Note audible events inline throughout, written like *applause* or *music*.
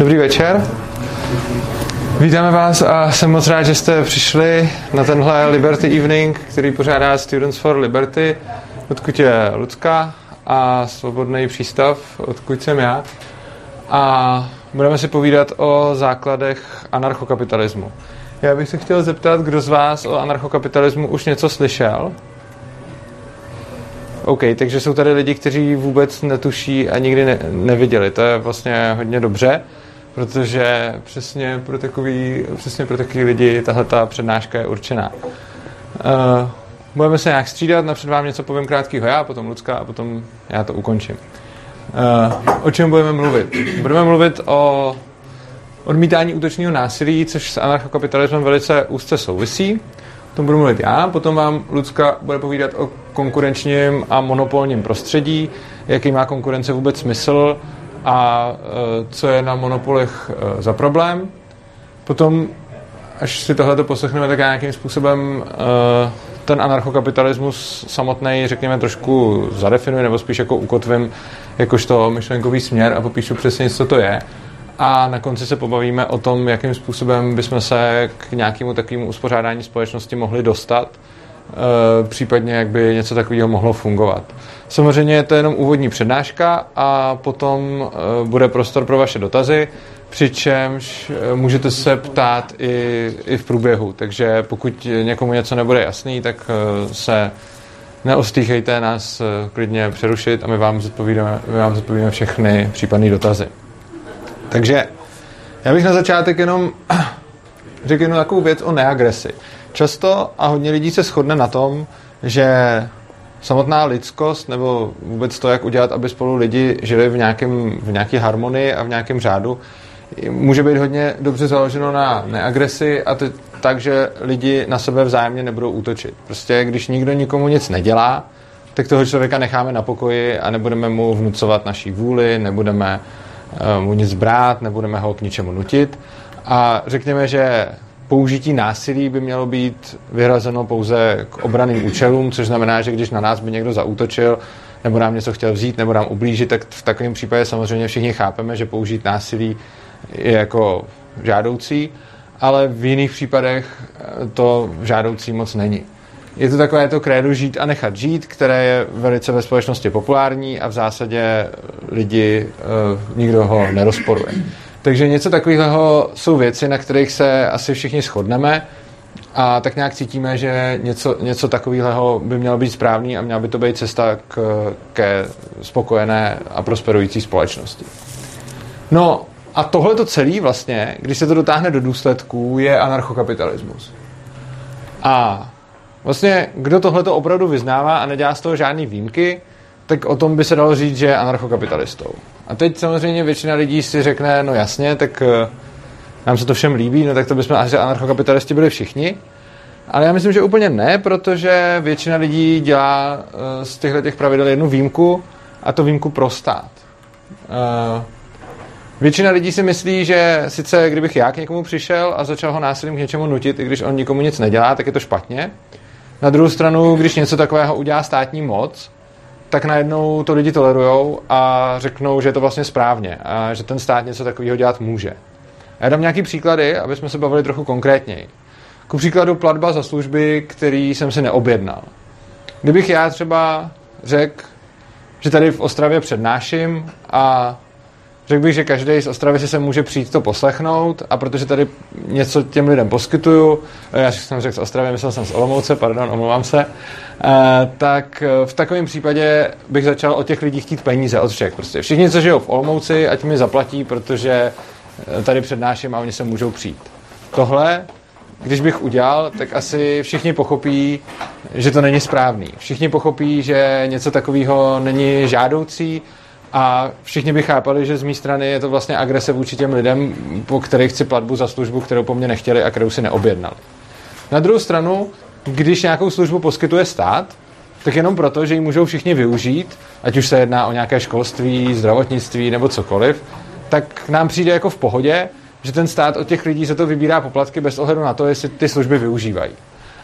Dobrý večer. Vítáme vás a jsem moc rád, že jste přišli na tenhle Liberty Evening, který pořádá Students for Liberty, odkud je Lucka a Svobodný přístav, odkud jsem já. A budeme si povídat o základech anarchokapitalismu. Já bych se chtěl zeptat, kdo z vás o anarchokapitalismu už něco slyšel? OK, takže jsou tady lidi, kteří vůbec netuší a nikdy ne, neviděli. To je vlastně hodně dobře, protože přesně pro takový, přesně pro takový lidi tahle ta přednáška je určená. Uh, budeme se nějak střídat, napřed vám něco povím krátkého já, potom Lucka a potom já to ukončím. Uh, o čem budeme mluvit? Budeme mluvit o odmítání útočního násilí, což s anarchokapitalismem velice úzce souvisí. O tom budu mluvit já, potom vám Lucka bude povídat o konkurenčním a monopolním prostředí, jaký má konkurence vůbec smysl a e, co je na monopolech e, za problém. Potom, až si tohle poslechneme, tak já nějakým způsobem e, ten anarchokapitalismus samotný, řekněme, trošku zadefinuje, nebo spíš jako ukotvím jakožto myšlenkový směr a popíšu přesně, co to je a na konci se pobavíme o tom, jakým způsobem bychom se k nějakému takovému uspořádání společnosti mohli dostat, případně jak by něco takového mohlo fungovat. Samozřejmě je to jenom úvodní přednáška a potom e, bude prostor pro vaše dotazy, přičemž e, můžete se ptát i, i v průběhu, takže pokud někomu něco nebude jasný, tak se neostýchejte nás klidně přerušit a my vám zodpovíme, my vám zodpovíme všechny případné dotazy. Takže já bych na začátek jenom *clears throat* řekl jenom takovou věc o neagresi. Často a hodně lidí se shodne na tom, že samotná lidskost nebo vůbec to, jak udělat, aby spolu lidi žili v, nějakém, v nějaké harmonii a v nějakém řádu, může být hodně dobře založeno na neagresi a to tak, že lidi na sebe vzájemně nebudou útočit. Prostě když nikdo nikomu nic nedělá, tak toho člověka necháme na pokoji a nebudeme mu vnucovat naší vůli, nebudeme Eh, mu nic brát, nebudeme ho k ničemu nutit. A řekněme, že použití násilí by mělo být vyhrazeno pouze k obraným účelům, což znamená, že když na nás by někdo zaútočil, nebo nám něco chtěl vzít, nebo nám ublížit, tak v takovém případě samozřejmě všichni chápeme, že použít násilí je jako žádoucí, ale v jiných případech to žádoucí moc není je to takové to krédu žít a nechat žít, které je velice ve společnosti populární a v zásadě lidi, uh, nikdo ho nerozporuje. Takže něco takového jsou věci, na kterých se asi všichni shodneme a tak nějak cítíme, že něco, něco takového by mělo být správný a měla by to být cesta k, ke spokojené a prosperující společnosti. No a tohle to celé vlastně, když se to dotáhne do důsledků, je anarchokapitalismus. A Vlastně, kdo tohle to opravdu vyznává a nedělá z toho žádný výjimky, tak o tom by se dalo říct, že je anarchokapitalistou. A teď samozřejmě většina lidí si řekne, no jasně, tak eh, nám se to všem líbí, no tak to bychom asi anarchokapitalisti byli všichni. Ale já myslím, že úplně ne, protože většina lidí dělá eh, z těchto těch pravidel jednu výjimku a to výjimku pro stát. Eh, většina lidí si myslí, že sice kdybych já k někomu přišel a začal ho násilím k něčemu nutit, i když on nikomu nic nedělá, tak je to špatně. Na druhou stranu, když něco takového udělá státní moc, tak najednou to lidi tolerujou a řeknou, že je to vlastně správně a že ten stát něco takového dělat může. A já dám nějaký příklady, aby jsme se bavili trochu konkrétněji. Ku příkladu platba za služby, který jsem si neobjednal. Kdybych já třeba řekl, že tady v Ostravě přednáším a Řekl bych, že každý z Ostravy si se může přijít to poslechnout a protože tady něco těm lidem poskytuju, já jsem řekl z Ostravy, myslel jsem z Olomouce, pardon, omlouvám se, eh, tak eh, v takovém případě bych začal od těch lidí chtít peníze, od všech. Prostě všichni, co žijou v Olomouci, ať mi zaplatí, protože eh, tady přednáším a oni se můžou přijít. Tohle, když bych udělal, tak asi všichni pochopí, že to není správný. Všichni pochopí, že něco takového není žádoucí, a všichni by chápali, že z mé strany je to vlastně agrese vůči těm lidem, po kterých chci platbu za službu, kterou po mně nechtěli a kterou si neobjednali. Na druhou stranu, když nějakou službu poskytuje stát, tak jenom proto, že ji můžou všichni využít, ať už se jedná o nějaké školství, zdravotnictví nebo cokoliv, tak nám přijde jako v pohodě, že ten stát od těch lidí za to vybírá poplatky bez ohledu na to, jestli ty služby využívají.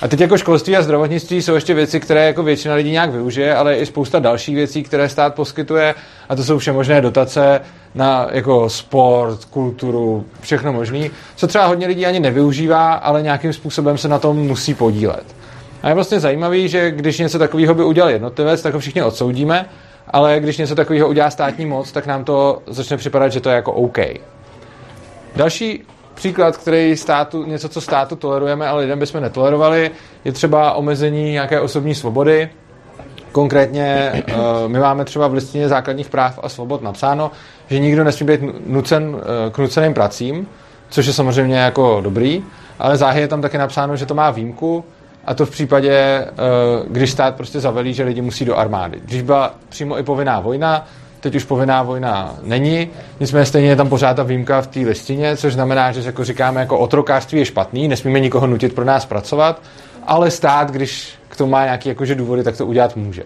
A teď jako školství a zdravotnictví jsou ještě věci, které jako většina lidí nějak využije, ale i spousta dalších věcí, které stát poskytuje a to jsou vše možné dotace na jako sport, kulturu, všechno možné, co třeba hodně lidí ani nevyužívá, ale nějakým způsobem se na tom musí podílet. A je vlastně zajímavý, že když něco takového by udělal jednotlivec, tak ho všichni odsoudíme, ale když něco takového udělá státní moc, tak nám to začne připadat, že to je jako OK. Další příklad, který státu, něco, co státu tolerujeme, ale lidem bychom netolerovali, je třeba omezení nějaké osobní svobody. Konkrétně eh, my máme třeba v listině základních práv a svobod napsáno, že nikdo nesmí být nucen eh, k nuceným pracím, což je samozřejmě jako dobrý, ale záhy je tam také napsáno, že to má výjimku, a to v případě, eh, když stát prostě zavelí, že lidi musí do armády. Když byla přímo i povinná vojna, teď už povinná vojna není, nicméně stejně je tam pořád ta výjimka v té listině, což znamená, že jako říkáme, jako otrokářství je špatný, nesmíme nikoho nutit pro nás pracovat, ale stát, když k tomu má nějaké jakože důvody, tak to udělat může.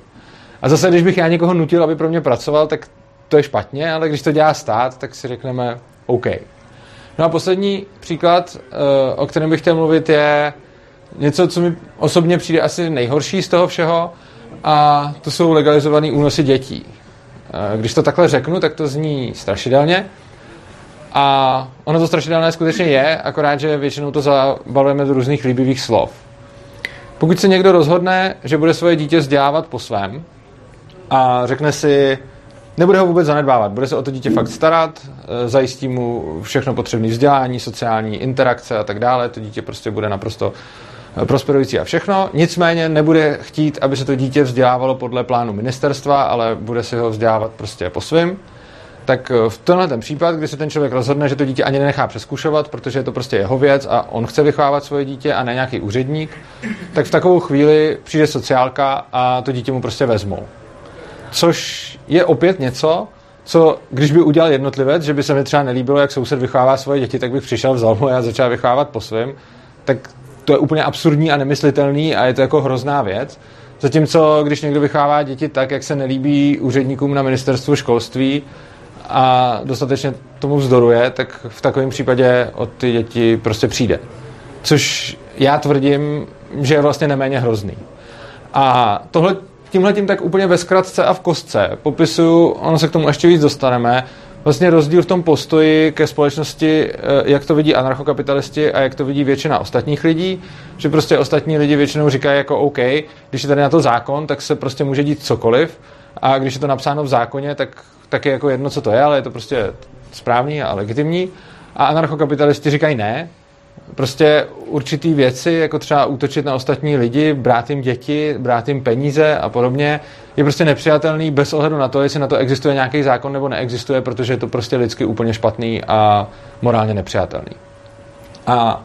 A zase, když bych já někoho nutil, aby pro mě pracoval, tak to je špatně, ale když to dělá stát, tak si řekneme OK. No a poslední příklad, eh, o kterém bych chtěl mluvit, je něco, co mi osobně přijde asi nejhorší z toho všeho, a to jsou legalizované únosy dětí. Když to takhle řeknu, tak to zní strašidelně. A ono to strašidelné skutečně je, akorát, že většinou to zabalujeme do různých líbivých slov. Pokud se někdo rozhodne, že bude svoje dítě vzdělávat po svém a řekne si, nebude ho vůbec zanedbávat, bude se o to dítě fakt starat, eh, zajistí mu všechno potřebné vzdělání, sociální interakce a tak dále, to dítě prostě bude naprosto prosperující a všechno. Nicméně nebude chtít, aby se to dítě vzdělávalo podle plánu ministerstva, ale bude si ho vzdělávat prostě po svém. Tak eh, v tenhle ten případ, kdy se ten člověk rozhodne, že to dítě ani nenechá přeskušovat, protože je to prostě jeho věc a on chce vychovávat svoje dítě a ne nějaký úředník, tak v takovou chvíli přijde sociálka a to dítě mu prostě vezmou. Což je opět něco, co když by udělal jednotlivec, že by se mi třeba nelíbilo, jak soused vychovává svoje děti, tak bych přišel, vzal mu a začal vychovávat po svém, tak to je úplně absurdní a nemyslitelný a je to jako hrozná věc. Zatímco, když někdo vychává děti tak, jak se nelíbí úředníkům na ministerstvu školství a dostatečně tomu vzdoruje, tak v takovém případě od ty děti prostě přijde. Což já tvrdím, že je vlastně neméně hrozný. A tohle tímhle tím tak úplně ve zkratce a v kostce popisuju, ono se k tomu ještě víc dostaneme, vlastně rozdíl v tom postoji ke společnosti, eh, jak to vidí anarchokapitalisti a jak to vidí většina ostatních lidí, že prostě ostatní lidi většinou říkají jako OK, když je tady na to zákon, tak se prostě může dít cokoliv a když je to napsáno v zákoně, tak, tak je jako jedno, co to je, ale je to prostě správný a legitimní. A anarchokapitalisti říkají ne, prostě určitý věci, jako třeba útočit na ostatní lidi, brát jim děti, brát jim peníze a podobně, je prostě nepřijatelný bez ohledu na to, jestli na to existuje nějaký zákon nebo neexistuje, protože je to prostě lidsky úplně špatný a morálně nepřijatelný. A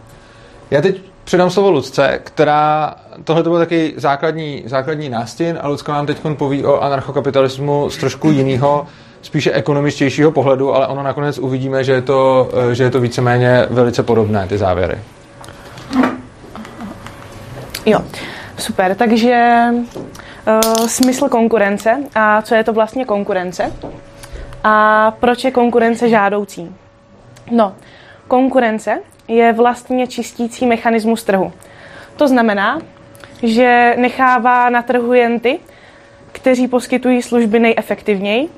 já teď předám slovo Lucce, která, tohle to byl taky základní, základní nástin a Lucka nám teď poví o anarchokapitalismu z trošku jiného, spíše ekonomičtějšího pohledu, ale ono nakonec uvidíme, že je to, že je to víceméně velice podobné, ty závěry. Jo, super. Takže uh, smysl konkurence a co je to vlastně konkurence a proč je konkurence žádoucí. No, konkurence je vlastně čistící mechanismus trhu. To znamená, že nechává na trhu jen ty, kteří poskytují služby nejefektivněji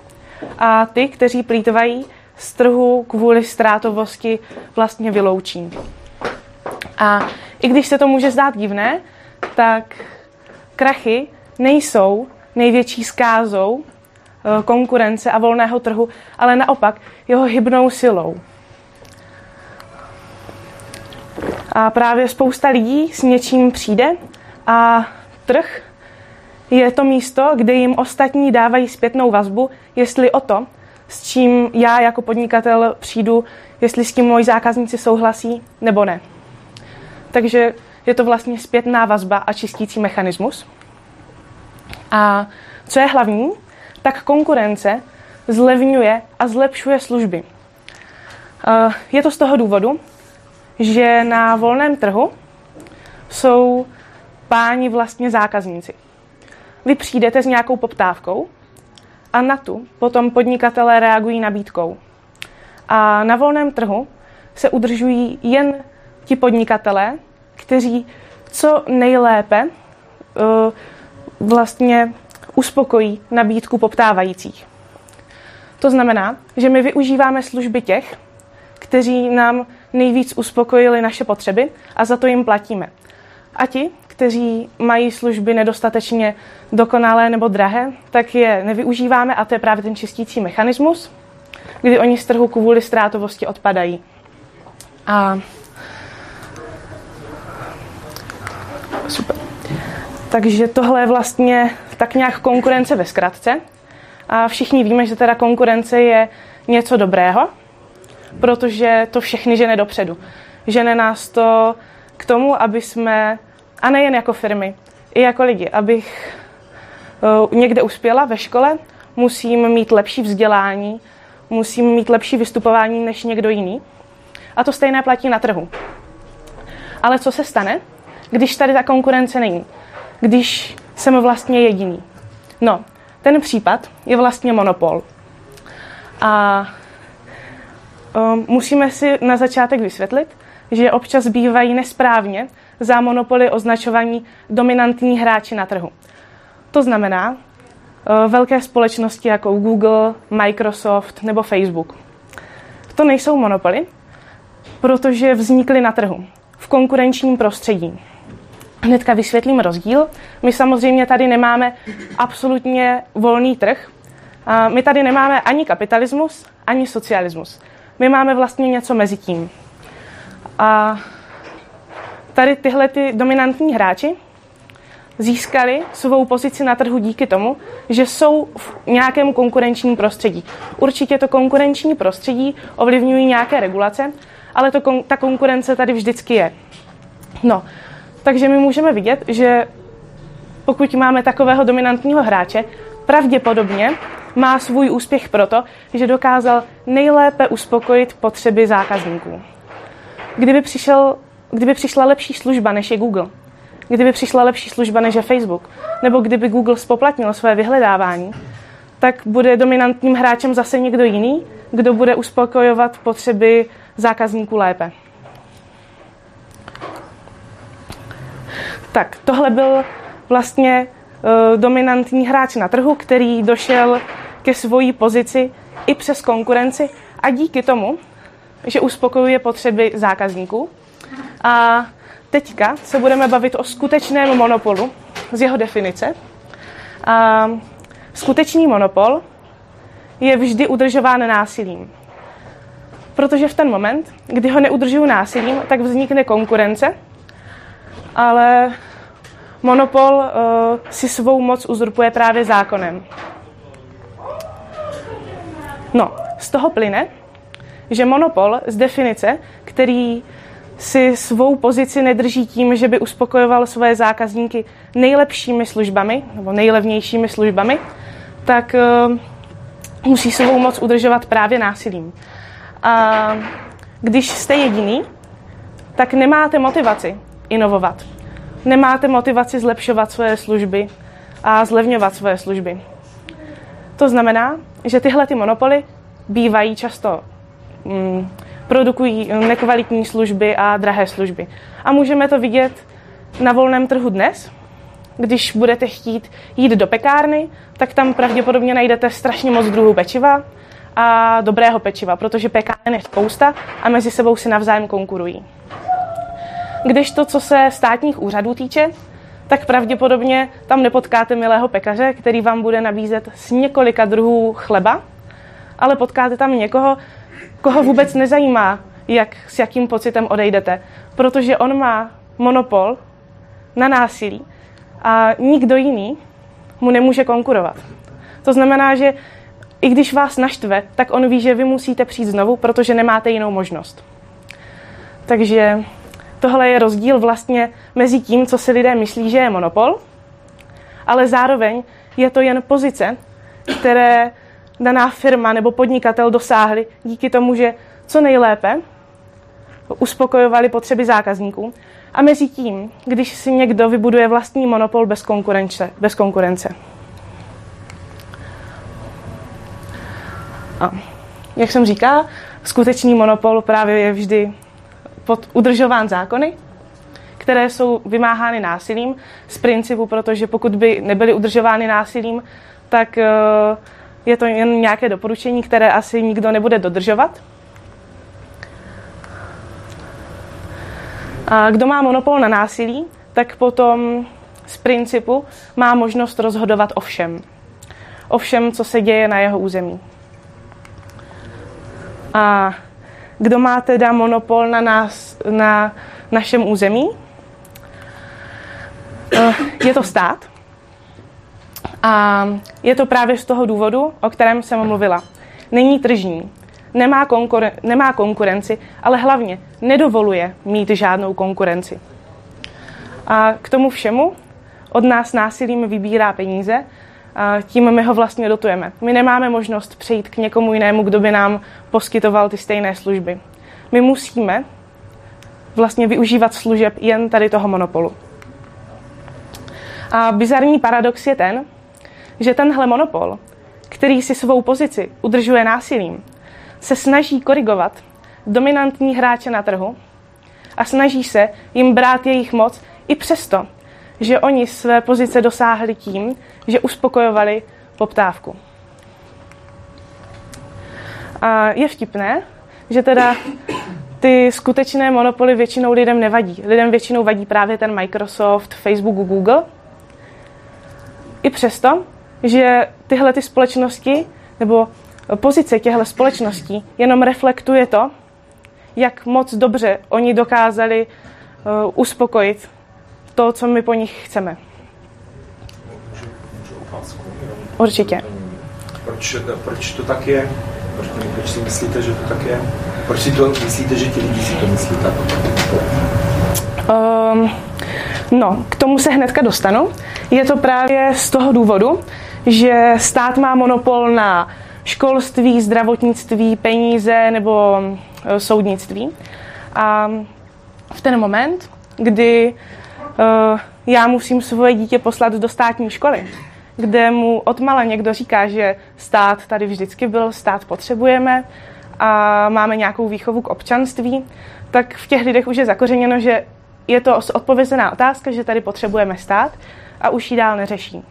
a ty, kteří plítvají z trhu kvůli ztrátovosti, vlastně vyloučí. A i když se to může zdát divné, tak krachy nejsou největší skázou eh, konkurence a volného trhu, ale naopak jeho hybnou silou. A právě spousta lidí s něčím přijde a trh je to místo, kde jim ostatní dávají zpětnou vazbu, jestli o to, s čím já jako podnikatel přijdu, jestli s tím moji zákazníci souhlasí nebo ne. Takže je to vlastně zpětná vazba a čistící mechanismus. A co je hlavní, tak konkurence zlevňuje a zlepšuje služby. Je to z toho důvodu, že na volném trhu jsou páni vlastně zákazníci. Vy přijdete s nějakou poptávkou a na tu potom podnikatelé reagují nabídkou. A na volném trhu se udržují jen ti podnikatelé, kteří co nejlépe uh, vlastně uspokojí nabídku poptávajících. To znamená, že my využíváme služby těch, kteří nám nejvíc uspokojili naše potřeby a za to jim platíme. A ti, kteří mají služby nedostatečně dokonalé nebo drahé, tak je nevyužíváme a to je právě ten čistící mechanismus, kdy oni z trhu kvůli ztrátovosti odpadají. A super. Takže tohle je vlastně tak nějak konkurence ve zkratce. A všichni víme, že teda konkurence je něco dobrého, protože to všechny žene dopředu. Žene nás to k tomu, aby jsme, a nejen jako firmy, i jako lidi, abych uh, někde uspěla ve škole, musím mít lepší vzdělání, musím mít lepší vystupování než někdo jiný. A to stejné platí na trhu. Ale co se stane, když tady ta konkurence není? Když jsem vlastně jediný? No, ten případ je vlastně monopol. A um, musíme si na začátek vysvětlit, že občas bývají nesprávně za monopoly označovaní dominantní hráči na trhu. To znamená uh, velké společnosti jako Google, Microsoft nebo Facebook. To nejsou monopoly, protože vznikly na trhu, v konkurenčním prostředí. Hnedka vysvětlím rozdíl. My samozřejmě tady nemáme absolutně volný trh. My tady nemáme ani kapitalismus, ani socialismus. My máme vlastně něco mezi tím. A tady tyhle ty dominantní hráči získali svou pozici na trhu díky tomu, že jsou v nějakém konkurenčním prostředí. Určitě to konkurenční prostředí ovlivňují nějaké regulace, ale to, ta konkurence tady vždycky je. No, takže my můžeme vidět, že pokud máme takového dominantního hráče, pravděpodobně má svůj úspěch proto, že dokázal nejlépe uspokojit potřeby zákazníků. Kdyby, přišel, kdyby přišla lepší služba než je Google, kdyby přišla lepší služba než je Facebook, nebo kdyby Google spoplatnil své vyhledávání, tak bude dominantním hráčem zase někdo jiný, kdo bude uspokojovat potřeby zákazníků lépe. Tak, tohle byl vlastně uh, dominantní hráč na trhu, který došel ke svojí pozici i přes konkurenci a díky tomu, že uspokojuje potřeby zákazníků. A teďka se budeme bavit o skutečném monopolu z jeho definice. A skutečný monopol je vždy udržován násilím. Protože v ten moment, kdy ho neudržují násilím, tak vznikne konkurence, ale monopol uh, si svou moc uzurpuje právě zákonem. No, z toho plyne, že monopol z definice, který si svou pozici nedrží tím, že by uspokojoval svoje zákazníky nejlepšími službami nebo nejlevnějšími službami, tak uh, musí svou moc udržovat právě násilím. A když jste jediný, tak nemáte motivaci inovovat. Nemáte motivaci zlepšovat své služby a zlevňovat své služby. To znamená, že tyhle ty monopoly bývají často mm, produkují nekvalitní služby a drahé služby. A můžeme to vidět na volném trhu dnes. Když budete chtít jít do pekárny, tak tam pravděpodobně najdete strašně moc druhů pečiva a dobrého pečiva, protože pekáren je spousta a mezi sebou si navzájem konkurují. Když to, co se státních úřadů týče, tak pravděpodobně tam nepotkáte milého pekaře, který vám bude nabízet z několika druhů chleba, ale potkáte tam někoho, koho vůbec nezajímá, jak, s jakým pocitem odejdete, protože on má monopol na násilí a nikdo jiný mu nemůže konkurovat. To znamená, že i když vás naštve, tak on ví, že vy musíte přijít znovu, protože nemáte jinou možnost. Takže tohle je rozdíl vlastně mezi tím, co si lidé myslí, že je monopol, ale zároveň je to jen pozice, které daná firma nebo podnikatel dosáhli díky tomu, že co nejlépe uspokojovali potřeby zákazníků. A mezi tím, když si někdo vybuduje vlastní monopol bez konkurence. Bez konkurence. A jak jsem říkala, skutečný monopol právě je vždy pod udržován zákony, které jsou vymáhány násilím z principu, protože pokud by nebyly udržovány násilím, tak eh, je to jen nějaké doporučení, které asi nikdo nebude dodržovat. A kdo má monopol na násilí, tak potom z principu má možnost rozhodovat o všem. O všem, co se děje na jeho území. A kdo má teda monopol na, nás, na našem území? Eh, je to stát. A je to právě z toho důvodu, o kterém jsem mluvila. Není tržní, nemá, konkuren- nemá konkurenci, ale hlavně nedovoluje mít žádnou konkurenci. A k tomu všemu od nás násilím vybírá peníze, a tím my ho vlastně dotujeme. My nemáme možnost přejít k někomu jinému, kdo by nám poskytoval ty stejné služby. My musíme vlastně využívat služeb jen tady toho monopolu. A bizarní paradox je ten, že tenhle monopol, který si svou pozici udržuje násilím, se snaží korigovat dominantní hráče na trhu a snaží se jim brát jejich moc i přesto, že oni své pozice dosáhli tím, že uspokojovali poptávku. A je vtipné, že teda ty skutečné monopoly většinou lidem nevadí. Lidem většinou vadí právě ten Microsoft, Facebook, Google. I přesto, že tyhle ty společnosti nebo pozice těchto společností jenom reflektuje to, jak moc dobře oni dokázali uh, uspokojit to, co my po nich chceme. Určitě. Proč, proč to tak je? Proč, proč si myslíte, že to tak je? Proč si to myslíte, že ti lidi si to myslí tak? Um, no, k tomu se hnedka dostanu. Je to právě z toho důvodu, že stát má monopol na školství, zdravotnictví, peníze nebo e, soudnictví. A v ten moment, kdy uh, já musím svoje dítě poslat do státní školy, kde mu odmala někdo říká, že stát tady vždycky byl, stát potřebujeme a máme nějakou výchovu k občanství, tak v těch lidech už je zakořeněno, že je to odpovězená otázka, že tady potřebujeme stát a už ji dál neřeší.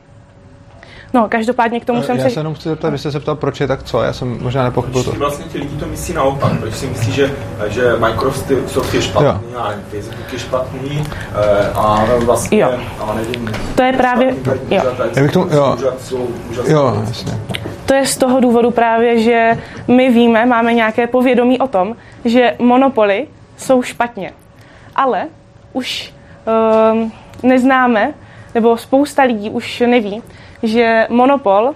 No, každopádně k tomu já jsem já se... se jenom chci zeptat, vy jste se ptal, proč je tak co? Já jsem možná nepochopil to. Proč vlastně ti lidi to myslí naopak? Proč si myslí, že, že Microsoft je špatný, a Facebook je špatný eh, a vlastně, Jo. a nevím, To je právě... Jo. Já bych tomu- jo. Jsou Jo, jasně. To je z toho důvodu právě, že my víme, máme nějaké povědomí o tom, že monopoly jsou špatně. Ale už um, neznáme, nebo spousta lidí už neví, že monopol,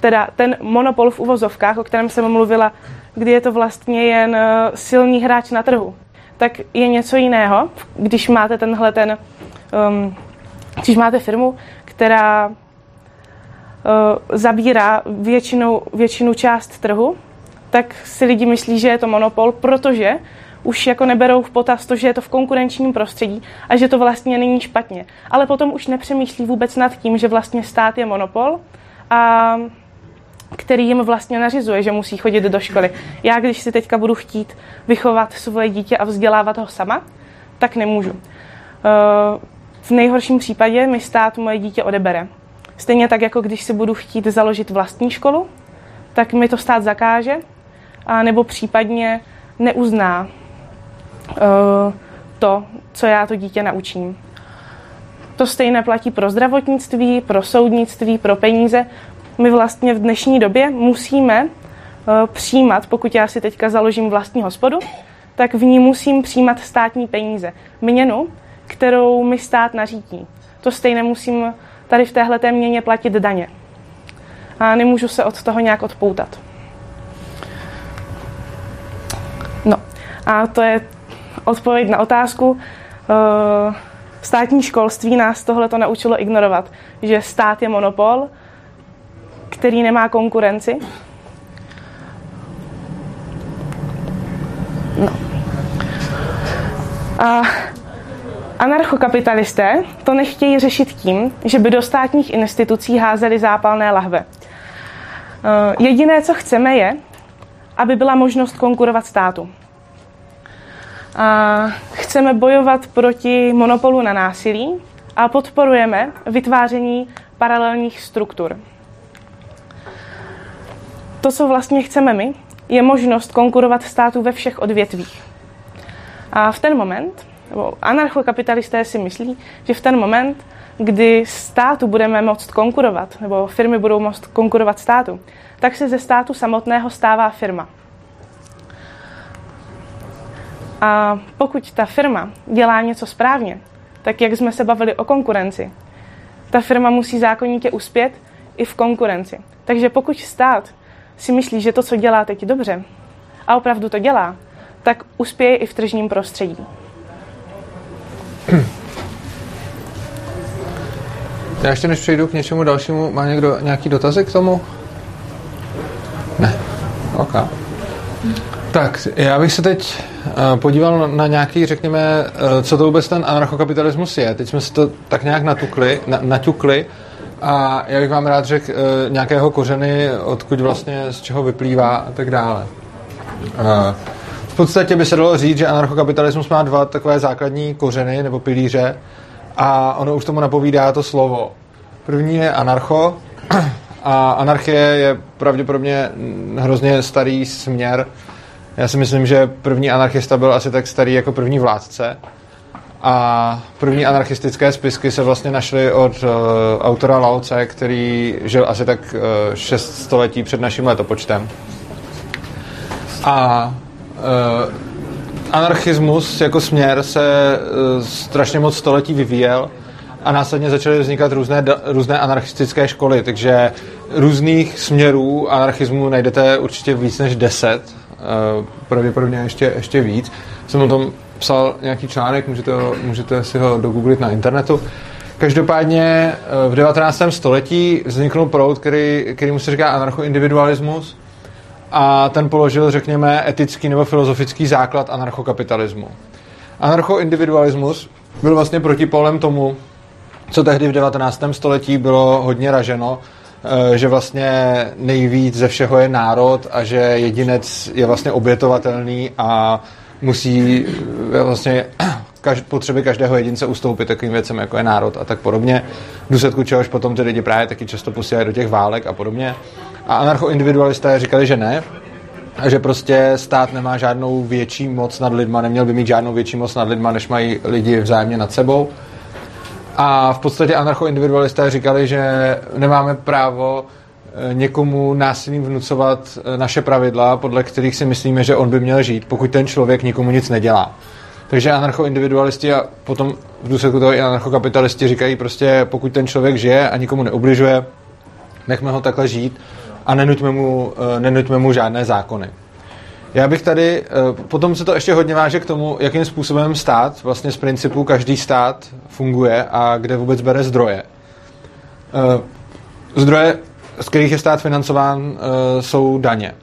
teda ten monopol v uvozovkách, o kterém jsem mluvila, kdy je to vlastně jen uh, silný hráč na trhu, tak je něco jiného, když máte tenhle ten, um, když máte firmu, která eh, zabírá většinou, většinu část trhu, tak si lidi myslí, že je to monopol, protože už jako neberou v potaz to, že je to v konkurenčním prostředí a že to vlastně není špatně. Ale potom už nepřemýšlí vůbec nad tím, že vlastně stát je monopol a který jim vlastně nařizuje, že musí chodit do školy. Já, když si teďka budu chtít vychovat svoje dítě a vzdělávat ho sama, tak nemůžu. Eh, V nejhorším případě mi stát moje dítě odebere. Stejně tak, jako když si budu chtít založit vlastní školu, tak mi to stát zakáže, a nebo případně neuzná to, co já to dítě naučím. To stejné platí pro zdravotnictví, pro soudnictví, pro peníze. My vlastně v dnešní době musíme eh, přijímat, pokud já si teďka založím vlastní hospodu, tak v ní musím přijímat státní peníze. Měnu, kterou mi stát nařídí. To stejné musím tady v téhle měně platit daně. A nemůžu se od toho nějak odpoutat. No a to je odpověď na otázku. Eh, Státní školství nás tohle to naučilo ignorovat, že stát je monopol, který nemá konkurenci. No. A anarchokapitalisté to nechtějí řešit tím, že by do státních institucí házeli zápalné lahve. Eh, Jediné, co chceme, je, aby byla možnost konkurovat státu. A chceme bojovat proti monopolu na násilí a podporujeme vytváření paralelních struktur. To, co vlastně chceme my, je možnost konkurovat státu ve všech odvětvích. A v ten moment, nebo anarchokapitalisté si myslí, že v ten moment, kdy státu budeme moct konkurovat, nebo firmy budou moct konkurovat státu, tak se ze státu samotného stává firma. A pokud ta firma dělá něco správně, tak jak jsme se bavili o konkurenci, ta firma musí zákonitě uspět i v konkurenci. Takže pokud stát si myslí, že to, co dělá teď dobře, a opravdu to dělá, tak uspěje i v tržním prostředí. Já ještě než přejdu k něčemu dalšímu, má někdo nějaký dotazy k tomu? Ne. OK. Tak, já bych se teď podíval na nějaký, řekněme, uh, co to vůbec ten anarchokapitalismus je. Teď jsme si to tak nějak natukli, na, naťukli a já bych vám rád řekl uh, nějakého kořeny, odkud vlastně, z čeho vyplývá a tak dále. Uh, v podstatě by se dalo říct, že anarchokapitalismus má dva takové základní kořeny nebo pilíře a ono už tomu napovídá to slovo. První je anarcho a anarchie je pravděpodobně hrozně starý směr. Já si myslím, že první anarchista byl asi tak starý jako první vládce. A první anarchistické spisky se vlastně našly od uh, autora Lao Tse, který žil asi tak uh, šest století před naším letopočtem. A uh, anarchismus jako směr se uh, strašně moc století vyvíjel a následně začaly vznikat různé, různé anarchistické školy, takže různých směrů anarchismu najdete určitě víc než deset, pravděpodobně ještě, ještě víc. Jsem o tom psal nějaký článek, můžete, ho, můžete si ho dogooglit na internetu. Každopádně v 19. století vzniknul proud, který, který mu se říká anarchoindividualismus, a ten položil, řekněme, etický nebo filozofický základ anarchokapitalismu. Anarchoindividualismus byl vlastně protipolem tomu, co tehdy v 19. století bylo hodně raženo, eh, že vlastně nejvíc ze všeho je národ a že jedinec je vlastně obětovatelný a musí eh, vlastně *clears throat* každ- potřeby každého jedince ustoupit takovým věcem, jako je národ a tak podobně. V důsledku čehož potom ty lidi právě taky často posílají do těch válek a podobně. A anarchoindividualisté říkali, že ne, a že prostě stát nemá žádnou větší moc nad lidma, neměl by mít žádnou větší moc nad lidma, než mají lidi vzájemně nad sebou. A v podstatě anarchoindividualisté říkali, že nemáme právo eh, někomu násilím vnucovat eh, naše pravidla, podle kterých si myslíme, že on by měl žít, pokud ten člověk nikomu nic nedělá. Takže anarchoindividualisti a potom v důsledku toho i anarchokapitalisti říkají prostě, pokud ten člověk žije a nikomu neubližuje, nechme ho takhle žít a nenuťme mu, eh, nenuťme mu žádné zákony. Já bych tady, eh, potom se to ještě hodně váže k tomu, jakým způsobem stát, vlastně z principu každý stát funguje a kde vůbec bere zdroje. Eh, zdroje, z kterých je stát financován, jsou daně.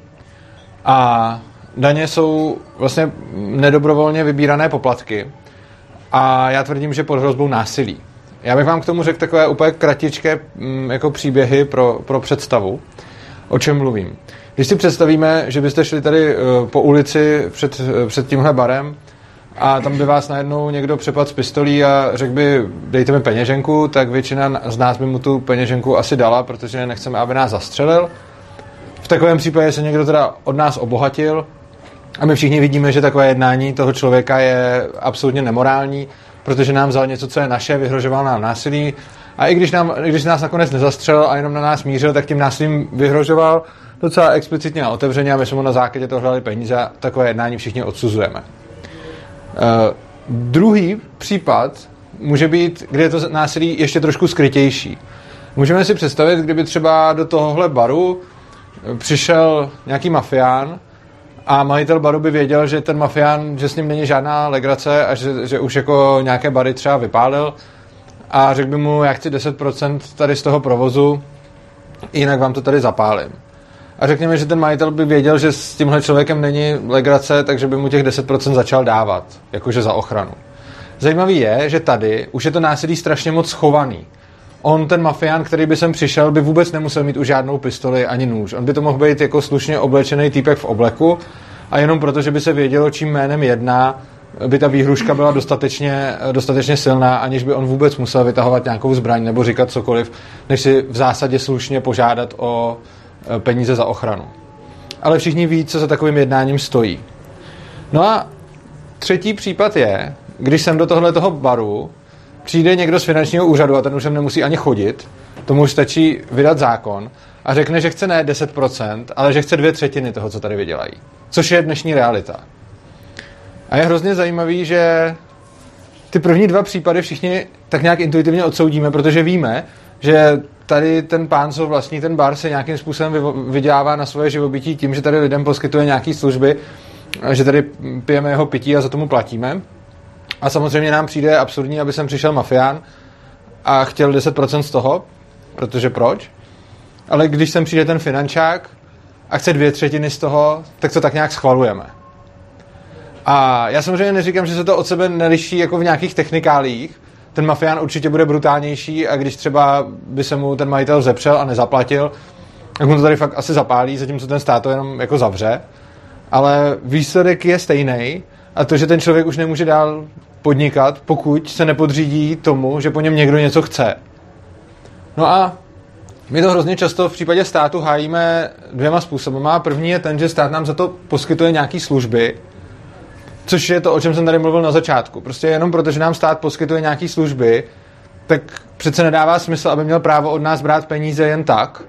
A daně jsou vlastně nedobrovolně vybírané poplatky. A já tvrdím, že pod hrozbou násilí. Já bych vám k tomu řekl takové úplně kratičké mm, jako příběhy pro, pro představu, o čem mluvím. Když si představíme, že byste šli tady eh, po ulici před, eh, před tímhle barem a tam by vás najednou někdo přepadl z pistolí a řekl by, dejte mi peněženku, tak většina z nás by mu tu peněženku asi dala, protože nechceme, aby nás zastřelil. V takovém případě se někdo teda od nás obohatil a my všichni vidíme, že takové jednání toho člověka je absolutně nemorální, protože nám vzal něco, co je naše, vyhrožoval nám násilí a i když, nám, když nás nakonec nezastřelil a jenom na nás mířil, tak tím násilím vyhrožoval docela explicitně a otevřeně a my jsme mu na základě toho hledali peníze a takové jednání všichni odsuzujeme. Uh, druhý případ může být, kde je to násilí ještě trošku skrytější. Můžeme si představit, kdyby třeba do tohohle baru přišel nějaký mafián a majitel baru by věděl, že ten mafián, že s ním není žádná legrace a že, že už jako nějaké bary třeba vypálil a řekl by mu, já chci 10% tady z toho provozu, jinak vám to tady zapálím. A řekněme, že ten majitel by věděl, že s tímhle člověkem není legrace, takže by mu těch 10% začal dávat, jakože za ochranu. Zajímavý je, že tady už je to násilí strašně moc schovaný. On, ten mafián, který by sem přišel, by vůbec nemusel mít už žádnou pistoli ani nůž. On by to mohl být jako slušně oblečený týpek v obleku a jenom proto, že by se vědělo, čím jménem jedná, by ta výhruška byla dostatečně, dostatečně silná, aniž by on vůbec musel vytahovat nějakou zbraň nebo říkat cokoliv, než si v zásadě slušně požádat o e, peníze za ochranu. Ale všichni ví, co za takovým jednáním stojí. No a třetí případ je, když jsem do tohle toho baru přijde někdo z finančního úřadu a ten už sem nemusí ani chodit, tomu už stačí vydat zákon a řekne, že chce ne 10%, ale že chce dvě třetiny toho, co tady vydělají. Což je dnešní realita. A je hrozně zajímavý, že ty první dva případy všichni tak nějak intuitivně odsoudíme, protože víme, že tady ten pán, co vlastní ten bar, se nějakým způsobem vydělává na svoje živobytí tím, že tady lidem poskytuje nějaké služby, že tady pijeme jeho pití a za tomu platíme. A samozřejmě nám přijde absurdní, aby sem přišel mafián a chtěl 10% z toho, protože proč? Ale když sem přijde ten finančák a chce dvě třetiny z toho, tak to tak nějak schvalujeme. A já samozřejmě neříkám, že se to od sebe neliší jako v nějakých technikálích. Ten mafián určitě bude brutálnější a když třeba by se mu ten majitel zepřel a nezaplatil, tak mu to tady fakt asi zapálí, zatímco ten stát to jenom jako zavře. Ale výsledek je stejný a to, že ten člověk už nemůže dál podnikat, pokud se nepodřídí tomu, že po něm někdo něco chce. No a my to hrozně často v případě státu hájíme dvěma způsoby. První je ten, že stát nám za to poskytuje nějaké služby, což je to, o čem jsem tady mluvil na začátku. Prostě jenom proto, že nám stát poskytuje nějaké služby, tak přece nedává smysl, aby měl právo od nás brát peníze jen tak.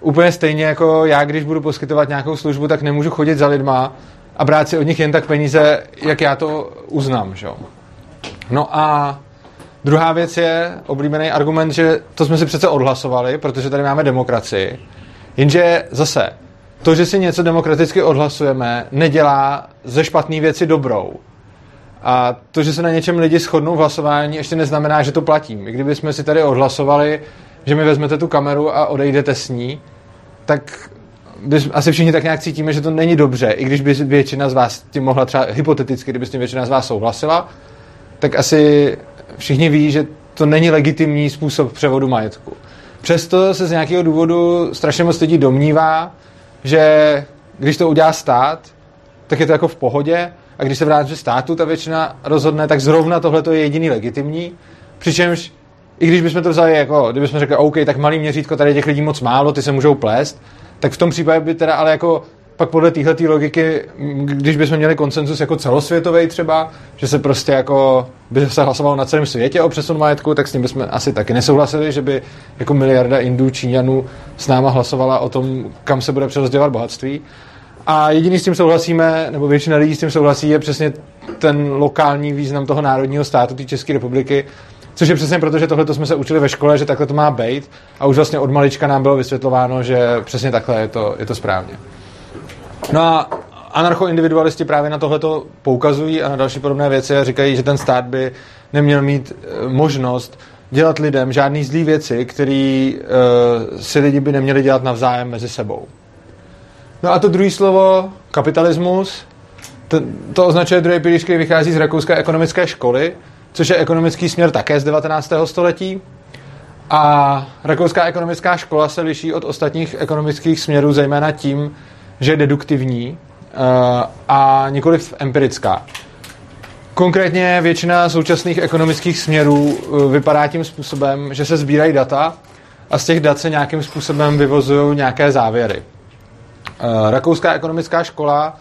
Úplně stejně jako já, když budu poskytovat nějakou službu, tak nemůžu chodit za lidma a brát si od nich jen tak peníze, jak já to uznám. Že? No a druhá věc je oblíbený argument, že to jsme si přece odhlasovali, protože tady máme demokracii. Jenže zase, to, že si něco demokraticky odhlasujeme, nedělá ze špatné věci dobrou. A to, že se na něčem lidi shodnou v hlasování, ještě neznamená, že to platí. My kdybychom si tady odhlasovali, že mi vezmete tu kameru a odejdete s ní, tak asi všichni tak nějak cítíme, že to není dobře, i když by většina z vás tím mohla třeba hypoteticky, kdyby s tím většina z vás souhlasila, tak asi všichni ví, že to není legitimní způsob převodu majetku. Přesto se z nějakého důvodu strašně moc lidí domnívá, že když to udělá stát, tak je to jako v pohodě a když se v rámci státu ta většina rozhodne, tak zrovna tohle je jediný legitimní. Přičemž i když bychom to vzali jako, kdybychom řekli, OK, tak malý měřítko, tady těch lidí moc málo, ty se můžou plést, tak v tom případě by teda ale jako pak podle téhle logiky, když bychom měli konsenzus jako celosvětový třeba, že se prostě jako by se hlasovalo na celém světě o přesun majetku, tak s tím bychom asi taky nesouhlasili, že by jako miliarda Indů, Číňanů s náma hlasovala o tom, kam se bude přerozdělat bohatství. A jediný s tím souhlasíme, nebo většina lidí s tím souhlasí, je přesně ten lokální význam toho národního státu, té České republiky, Což je přesně proto, že tohle jsme se učili ve škole, že takhle to má být a už vlastně od malička nám bylo vysvětlováno, že přesně takhle je to, je to správně. No a anarchoindividualisti právě na tohleto poukazují a na další podobné věci a říkají, že ten stát by neměl mít eh, možnost dělat lidem žádný zlý věci, které uh, si lidi by neměli dělat navzájem mezi sebou. No a to druhé slovo, kapitalismus, to, to označuje druhý pilíř, který vychází z rakouské ekonomické školy, což je ekonomický směr také z 19. století. A rakouská ekonomická škola se liší od ostatních ekonomických směrů zejména tím, že je deduktivní uh, a nikoliv empirická. Konkrétně většina současných ekonomických směrů uh, vypadá tím způsobem, že se sbírají data a z těch dat se nějakým způsobem vyvozují nějaké závěry. Uh, rakouská ekonomická škola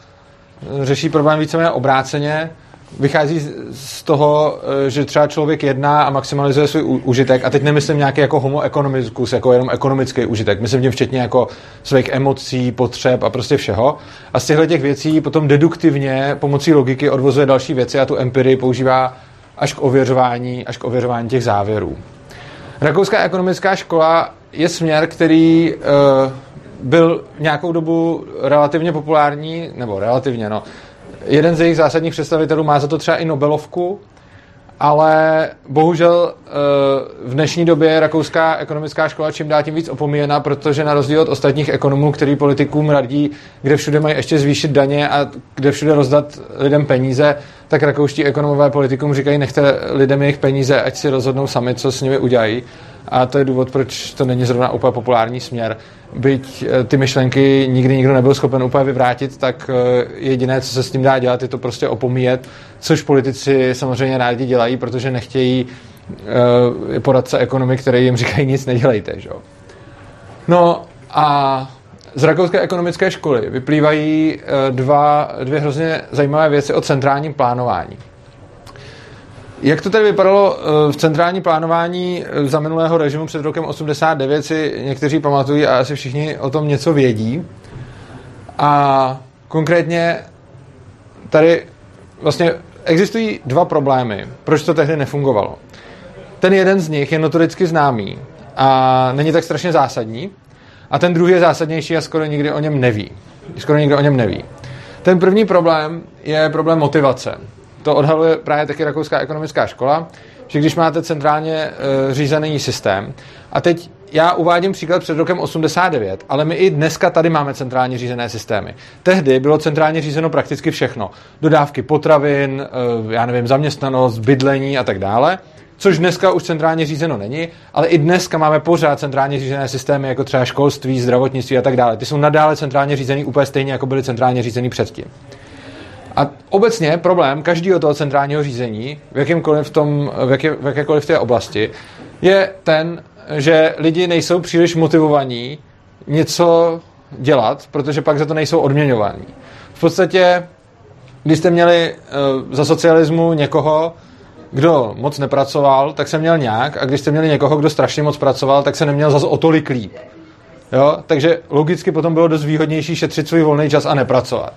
řeší problém víceméně obráceně, vychází z toho, eh, že třeba člověk jedná a maximalizuje svůj užitek, a teď nemyslím nějaký jako homo economicus, jako jenom ekonomický užitek, myslím tím včetně jako svých emocí, potřeb a prostě všeho. A z těchto těch věcí potom deduktivně pomocí logiky odvozuje další věci a tu empirii používá až k ověřování, až k ověřování těch závěrů. Rakouská ekonomická škola je směr, který uh, byl nějakou dobu relativně populární, nebo relativně, no, jeden z jejich zásadních představitelů má za to třeba i Nobelovku, ale bohužel eh, v dnešní době je rakouská ekonomická škola čím dál tím víc opomíjena, protože na rozdíl od ostatních ekonomů, který politikům radí, kde všude mají ještě zvýšit daně a kde všude rozdat lidem peníze, tak rakouští ekonomové politikům říkají, nechte lidem jejich peníze, ať si rozhodnou sami, co s nimi udělají. A to je důvod, proč to není zrovna úplně populární směr. Byť eh, ty myšlenky nikdy nikdo nebyl schopen úplně vyvrátit, tak eh, jediné, co se s tím dá dělat, je to prostě opomíjet, což politici samozřejmě rádi dělají, protože nechtějí uh, poradce ekonomik, které jim říkají nic nedělejte. Že? No a z rakouské ekonomické školy vyplývají dva, dvě hrozně zajímavé věci o centrálním plánování. Jak to tady vypadalo eh, v centrální plánování eh, za minulého režimu před rokem 89 si někteří pamatují a asi všichni o tom něco vědí. A konkrétně tady vlastně existují dva problémy, proč to tehdy nefungovalo. Ten jeden z nich je notoricky známý a není tak strašně zásadní. A ten druhý je zásadnější a skoro nikdy o něm neví. Skoro nikdo o něm neví. Ten první problém je problém motivace to odhaluje právě taky Rakouská ekonomická škola, že když máte centrálně uh, řízený systém, a teď já uvádím příklad před rokem 89, ale my i dneska tady máme centrálně řízené systémy. Tehdy bylo centrálně řízeno prakticky všechno. Dodávky potravin, uh, já nevím, zaměstnanost, bydlení a tak dále což dneska už centrálně řízeno není, ale i dneska máme pořád centrálně řízené systémy, jako třeba školství, zdravotnictví a tak dále. Ty jsou nadále centrálně řízený úplně stejně, jako byly centrálně řízený předtím. A obecně problém každého toho centrálního řízení v, jakémkoliv tom, v, jaké, v jakékoliv té oblasti je ten, že lidi nejsou příliš motivovaní něco dělat, protože pak za to nejsou odměňovaní. V podstatě, když jste měli uh, za socialismu někoho, kdo moc nepracoval, tak se měl nějak, a když jste měli někoho, kdo strašně moc pracoval, tak se neměl zase o tolik líp. Jo? Takže logicky potom bylo dost výhodnější šetřit svůj volný čas a nepracovat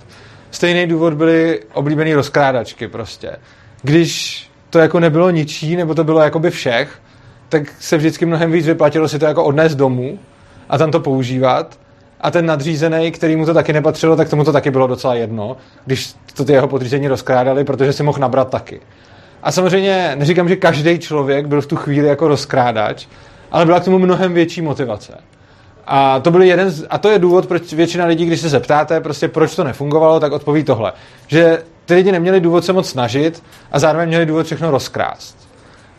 stejný důvod byly oblíbený rozkrádačky prostě. Když to jako nebylo ničí, nebo to bylo jakoby všech, tak se vždycky mnohem víc vyplatilo si to jako odnést domů a tam to používat. A ten nadřízený, který mu to taky nepatřilo, tak tomu to taky bylo docela jedno, když to ty jeho podřízení rozkrádali, protože si mohl nabrat taky. A samozřejmě neříkám, že každý člověk byl v tu chvíli jako rozkrádač, ale byla k tomu mnohem větší motivace. A to, byl jeden z, a to je důvod, proč většina lidí, když se zeptáte, prostě proč to nefungovalo, tak odpoví tohle. Že ty lidi neměli důvod se moc snažit a zároveň měli důvod všechno rozkrást.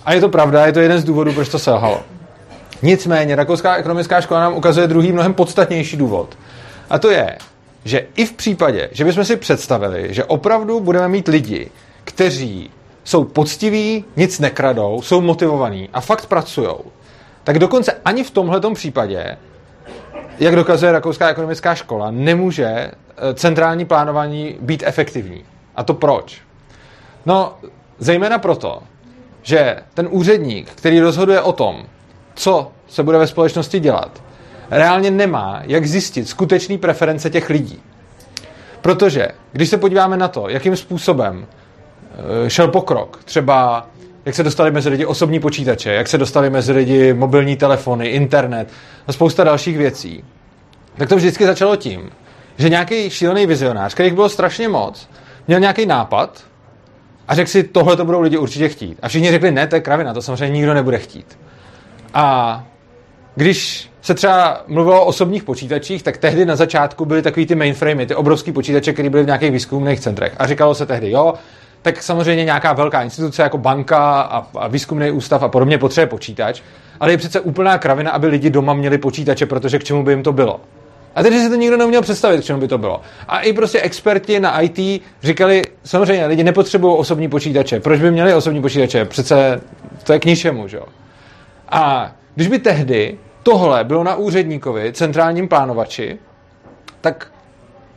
A je to pravda, je to jeden z důvodů, proč to selhalo. Nicméně, Rakouská ekonomická škola nám ukazuje druhý mnohem podstatnější důvod. A to je, že i v případě, že bychom si představili, že opravdu budeme mít lidi, kteří jsou poctiví, nic nekradou, jsou motivovaní a fakt pracují, tak dokonce ani v tomhle případě jak dokazuje Rakouská ekonomická škola, nemůže eh, centrální plánování být efektivní. A to proč? No, zejména proto, že ten úředník, který rozhoduje o tom, co se bude ve společnosti dělat, reálně nemá, jak zjistit skutečný preference těch lidí. Protože, když se podíváme na to, jakým způsobem eh, šel pokrok, třeba jak se dostali mezi lidi osobní počítače, jak se dostali mezi lidi mobilní telefony, internet a spousta dalších věcí. Tak to vždycky začalo tím, že nějaký šílený vizionář, kterých bylo strašně moc, měl nějaký nápad a řekl si, tohle to budou lidi určitě chtít. A všichni řekli, ne, to je kravina, to samozřejmě nikdo nebude chtít. A když se třeba mluvilo o osobních počítačích, tak tehdy na začátku byly takový ty mainframey, ty obrovský počítače, které byly v nějakých výzkumných centrech. A říkalo se tehdy, jo, tak samozřejmě nějaká velká instituce jako banka a, a výzkumný ústav a podobně potřebuje počítač, ale je přece úplná kravina, aby lidi doma měli počítače, protože k čemu by jim to bylo. A teď si to nikdo neuměl představit, k čemu by to bylo. A i prostě experti na IT říkali, samozřejmě lidi nepotřebují osobní počítače. Proč by měli osobní počítače? Přece to je k ničemu, že jo? A když by tehdy tohle bylo na úředníkovi, centrálním plánovači, tak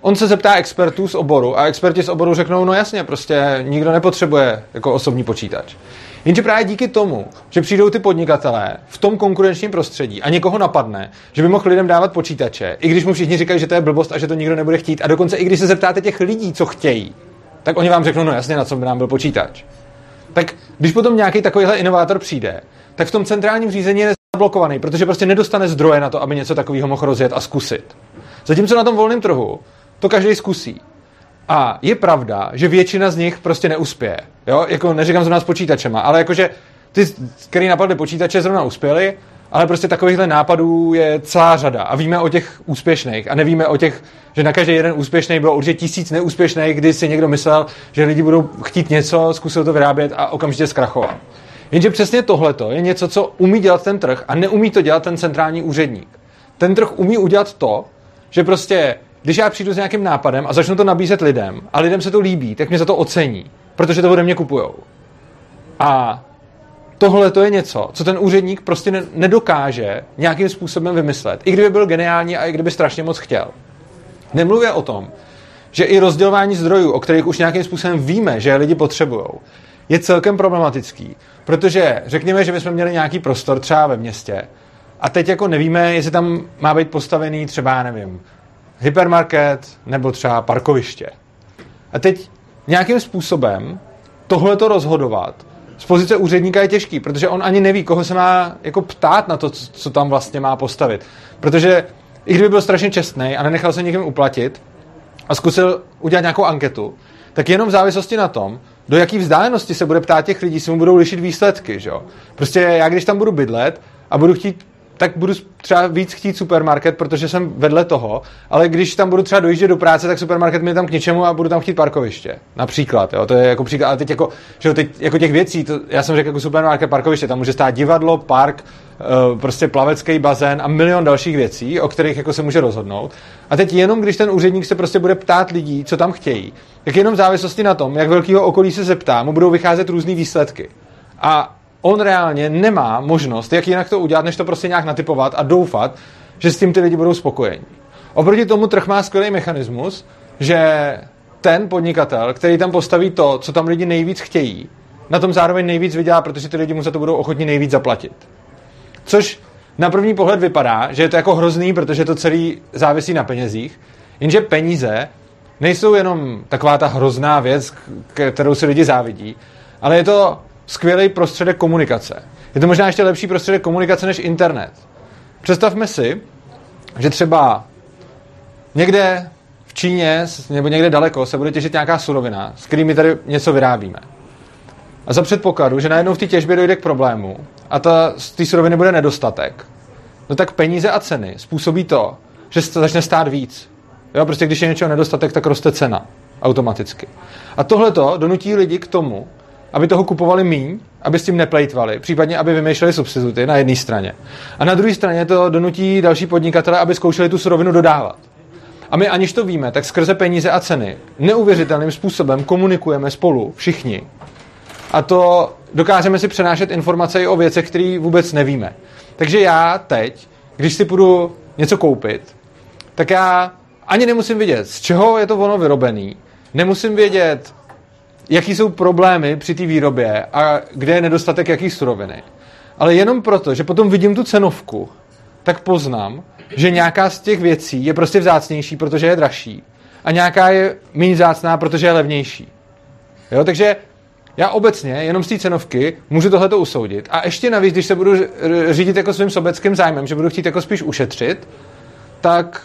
On se zeptá expertů z oboru a experti z oboru řeknou, no jasně, prostě nikdo nepotřebuje jako osobní počítač. Jenže právě díky tomu, že přijdou ty podnikatelé v tom konkurenčním prostředí a někoho napadne, že by mohl lidem dávat počítače, i když mu všichni říkají, že to je blbost a že to nikdo nebude chtít, a dokonce i když se zeptáte těch lidí, co chtějí, tak oni vám řeknou, no jasně, na co by nám byl počítač. Tak když potom nějaký takovýhle inovátor přijde, tak v tom centrálním řízení je zablokovaný, protože prostě nedostane zdroje na to, aby něco takového mohl rozjet a zkusit. Zatímco na tom volném trhu to každý zkusí. A je pravda, že většina z nich prostě neuspěje. Jo? Jako neříkám zrovna s počítačema, ale jakože ty, který napadly počítače, zrovna uspěli, ale prostě takovýchhle nápadů je celá řada. A víme o těch úspěšných. A nevíme o těch, že na každý jeden úspěšný bylo určitě tisíc neúspěšných, kdy si někdo myslel, že lidi budou chtít něco, zkusil to vyrábět a okamžitě zkrachoval. Jenže přesně tohleto je něco, co umí dělat ten trh a neumí to dělat ten centrální úředník. Ten trh umí udělat to, že prostě, když já přijdu s nějakým nápadem a začnu to nabízet lidem a lidem se to líbí, tak mě za to ocení, protože to ode mě kupujou. A tohle to je něco, co ten úředník prostě ne- nedokáže nějakým způsobem vymyslet. I kdyby byl geniální a i kdyby strašně moc chtěl. Nemluvě o tom, že i rozdělování zdrojů, o kterých už nějakým způsobem víme, že je lidi potřebují, je celkem problematický. Protože řekněme, že bychom měli nějaký prostor třeba ve městě a teď jako nevíme, jestli tam má být postavený třeba, nevím, hypermarket nebo třeba parkoviště. A teď nějakým způsobem tohle to rozhodovat z pozice úředníka je těžký, protože on ani neví, koho se má jako ptát na to, co tam vlastně má postavit. Protože i kdyby byl strašně čestný a nenechal se někým uplatit a zkusil udělat nějakou anketu, tak jenom v závislosti na tom, do jaký vzdálenosti se bude ptát těch lidí, si mu budou lišit výsledky. Že? Prostě já, když tam budu bydlet a budu chtít tak budu třeba víc chtít supermarket, protože jsem vedle toho, ale když tam budu třeba dojíždět do práce, tak supermarket mi tam k něčemu a budu tam chtít parkoviště. Například, jo, to je jako příklad, ale teď jako, že jo, teď jako těch věcí, to, já jsem řekl jako supermarket, parkoviště, tam může stát divadlo, park, uh, prostě plavecký bazén a milion dalších věcí, o kterých jako se může rozhodnout. A teď jenom, když ten úředník se prostě bude ptát lidí, co tam chtějí, tak jenom v závislosti na tom, jak velkého okolí se zeptá, mu budou vycházet různé výsledky. A on reálně nemá možnost, jak jinak to udělat, než to prostě nějak natypovat a doufat, že s tím ty lidi budou spokojení. Oproti tomu trh má skvělý mechanismus, že ten podnikatel, který tam postaví to, co tam lidi nejvíc chtějí, na tom zároveň nejvíc vydělá, protože ty lidi mu za to budou ochotni nejvíc zaplatit. Což na první pohled vypadá, že je to jako hrozný, protože to celý závisí na penězích, jenže peníze nejsou jenom taková ta hrozná věc, kterou si lidi závidí, ale je to skvělý prostředek komunikace. Je to možná ještě lepší prostředek komunikace než internet. Představme si, že třeba někde v Číně nebo někde daleko se bude těžit nějaká surovina, s kterými tady něco vyrábíme. A za předpokladu, že najednou v té těžbě dojde k problému a ta, z té suroviny bude nedostatek, no tak peníze a ceny způsobí to, že se začne stát víc. Jo, prostě když je něčeho nedostatek, tak roste cena automaticky. A tohle to donutí lidi k tomu, aby toho kupovali míň, aby s tím neplejtvali, případně aby vymýšleli substituty na jedné straně. A na druhé straně to donutí další podnikatele, aby zkoušeli tu surovinu dodávat. A my aniž to víme, tak skrze peníze a ceny neuvěřitelným způsobem komunikujeme spolu všichni. A to dokážeme si přenášet informace i o věcech, které vůbec nevíme. Takže já teď, když si půjdu něco koupit, tak já ani nemusím vědět, z čeho je to ono vyrobený, nemusím vědět, jaký jsou problémy při té výrobě a kde je nedostatek jakých suroviny. Ale jenom proto, že potom vidím tu cenovku, tak poznám, že nějaká z těch věcí je prostě vzácnější, protože je dražší. A nějaká je méně vzácná, protože je levnější. Jo, takže já obecně jenom z té cenovky můžu tohleto usoudit. A ještě navíc, když se budu řídit jako svým sobeckým zájmem, že budu chtít jako spíš ušetřit, tak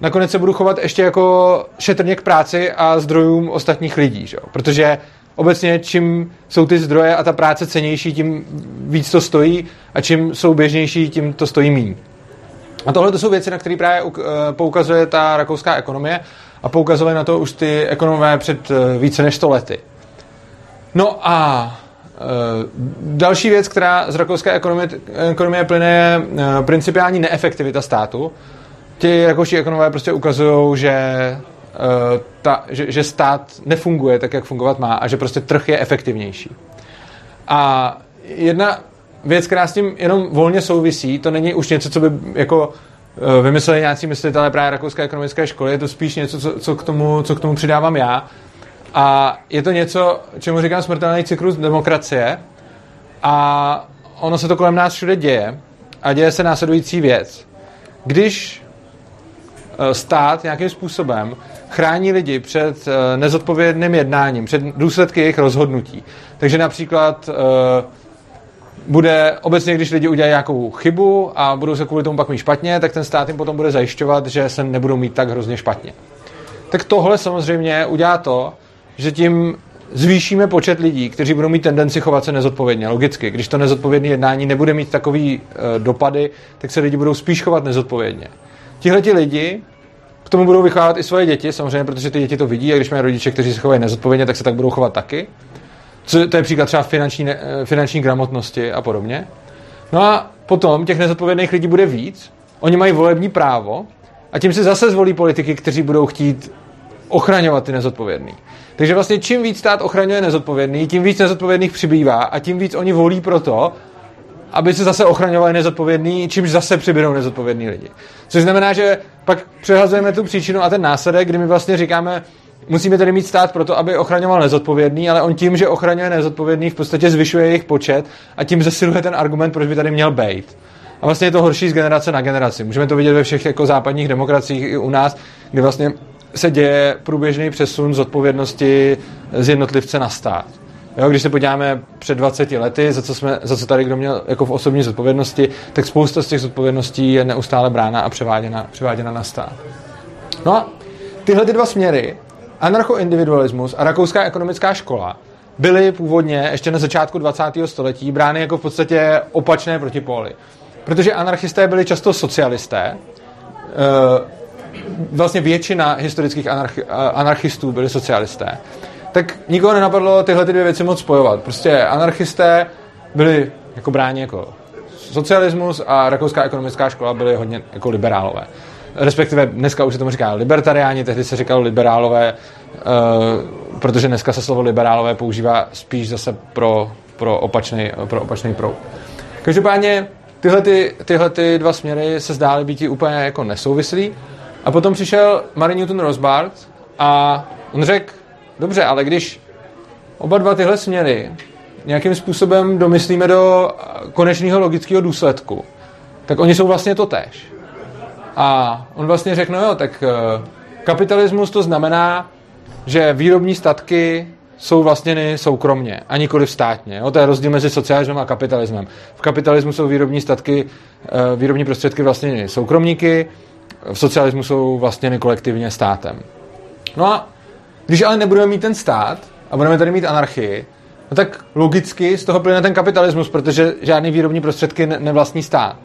nakonec se budu chovat ještě jako šetrně k práci a zdrojům ostatních lidí, že? protože obecně čím jsou ty zdroje a ta práce cenější, tím víc to stojí a čím jsou běžnější, tím to stojí méně. A tohle to jsou věci, na které právě eh, poukazuje ta rakouská ekonomie a poukazovali na to už ty ekonomové před eh, více než 100 lety. No a e, další věc, která z rakouské ekonomie, ekonomie plyne, je principiální neefektivita státu, ti rakouští ekonomové prostě ukazují, že, uh, že, že stát nefunguje tak, jak fungovat má a že prostě trh je efektivnější. A jedna věc, která s tím jenom volně souvisí, to není už něco, co by jako uh, vymysleli nějací myslitelé právě rakouské ekonomické školy, je to spíš něco, co, co, k tomu, co k tomu přidávám já. A je to něco, čemu říkám smrtelný cyklus demokracie. A ono se to kolem nás všude děje. A děje se následující věc. Když Eh, stát nějakým způsobem chrání lidi před eh, nezodpovědným jednáním, před důsledky jejich rozhodnutí. Takže například eh, bude obecně, když lidi udělají nějakou chybu a budou se kvůli tomu pak mít špatně, tak ten stát jim potom bude zajišťovat, že se nebudou mít tak hrozně špatně. Tak tohle samozřejmě udělá to, že tím zvýšíme počet lidí, kteří budou mít tendenci chovat se nezodpovědně. Logicky, když to nezodpovědné jednání nebude mít takový e, dopady, tak se lidi budou spíš chovat nezodpovědně. Tihle ti lidi k tomu budou vychovávat i svoje děti, samozřejmě, protože ty děti to vidí a když mají rodiče, kteří se chovají nezodpovědně, tak se tak budou chovat taky. Co, to je příklad třeba finanční, finanční gramotnosti a podobně. No a potom těch nezodpovědných lidí bude víc, oni mají volební právo a tím si zase zvolí politiky, kteří budou chtít ochraňovat ty nezodpovědný. Takže vlastně čím víc stát ochraňuje nezodpovědný, tím víc nezodpovědných přibývá a tím víc oni volí proto, aby se zase ochraňovali nezodpovědný, čímž zase přibydou nezodpovědní lidi. Což znamená, že pak přehazujeme tu příčinu a ten následek, kdy my vlastně říkáme, musíme tedy mít stát proto, aby ochraňoval nezodpovědný, ale on tím, že ochraňuje nezodpovědný, v podstatě zvyšuje jejich počet a tím zesiluje ten argument, proč by tady měl být. A vlastně je to horší z generace na generaci. Můžeme to vidět ve všech jako západních demokraciích i u nás, kdy vlastně se děje průběžný přesun z odpovědnosti z jednotlivce na stát. Jo, když se podíváme před 20 lety, za co, jsme, za co tady kdo měl jako v osobní zodpovědnosti, tak spousta z těch zodpovědností je neustále brána a převáděna, převáděna na stát. No a tyhle ty dva směry, anarchoindividualismus a rakouská ekonomická škola, byly původně ještě na začátku 20. století brány jako v podstatě opačné protipóly. Protože anarchisté byli často socialisté, eh, vlastně většina historických anarch, anarchistů byli socialisté, tak nikoho nenapadlo tyhle ty dvě věci moc spojovat. Prostě anarchisté byli jako bráni jako socialismus a rakouská ekonomická škola byly hodně jako liberálové. Respektive dneska už se tomu říká libertariáni, tehdy se říkalo liberálové, uh, protože dneska se slovo liberálové používá spíš zase pro, pro opačný, pro opačný proud. Každopádně tyhle, ty, tyhle ty dva směry se zdály být úplně jako nesouvislí a potom přišel Mary Newton Rosbart a on řekl, dobře, ale když oba dva tyhle směry nějakým způsobem domyslíme do konečného logického důsledku, tak oni jsou vlastně to tež. A on vlastně řekl, no jo, tak eh, kapitalismus to znamená, že výrobní statky jsou vlastněny soukromně a nikoli státně. Jo? To je rozdíl mezi socialismem a kapitalismem. V kapitalismu jsou výrobní statky, eh, výrobní prostředky vlastněny soukromníky, v socialismu jsou vlastně kolektivně státem. No a když ale nebudeme mít ten stát a budeme tady mít anarchii, no tak logicky z toho plyne ten kapitalismus, protože žádný výrobní prostředky nevlastní stát.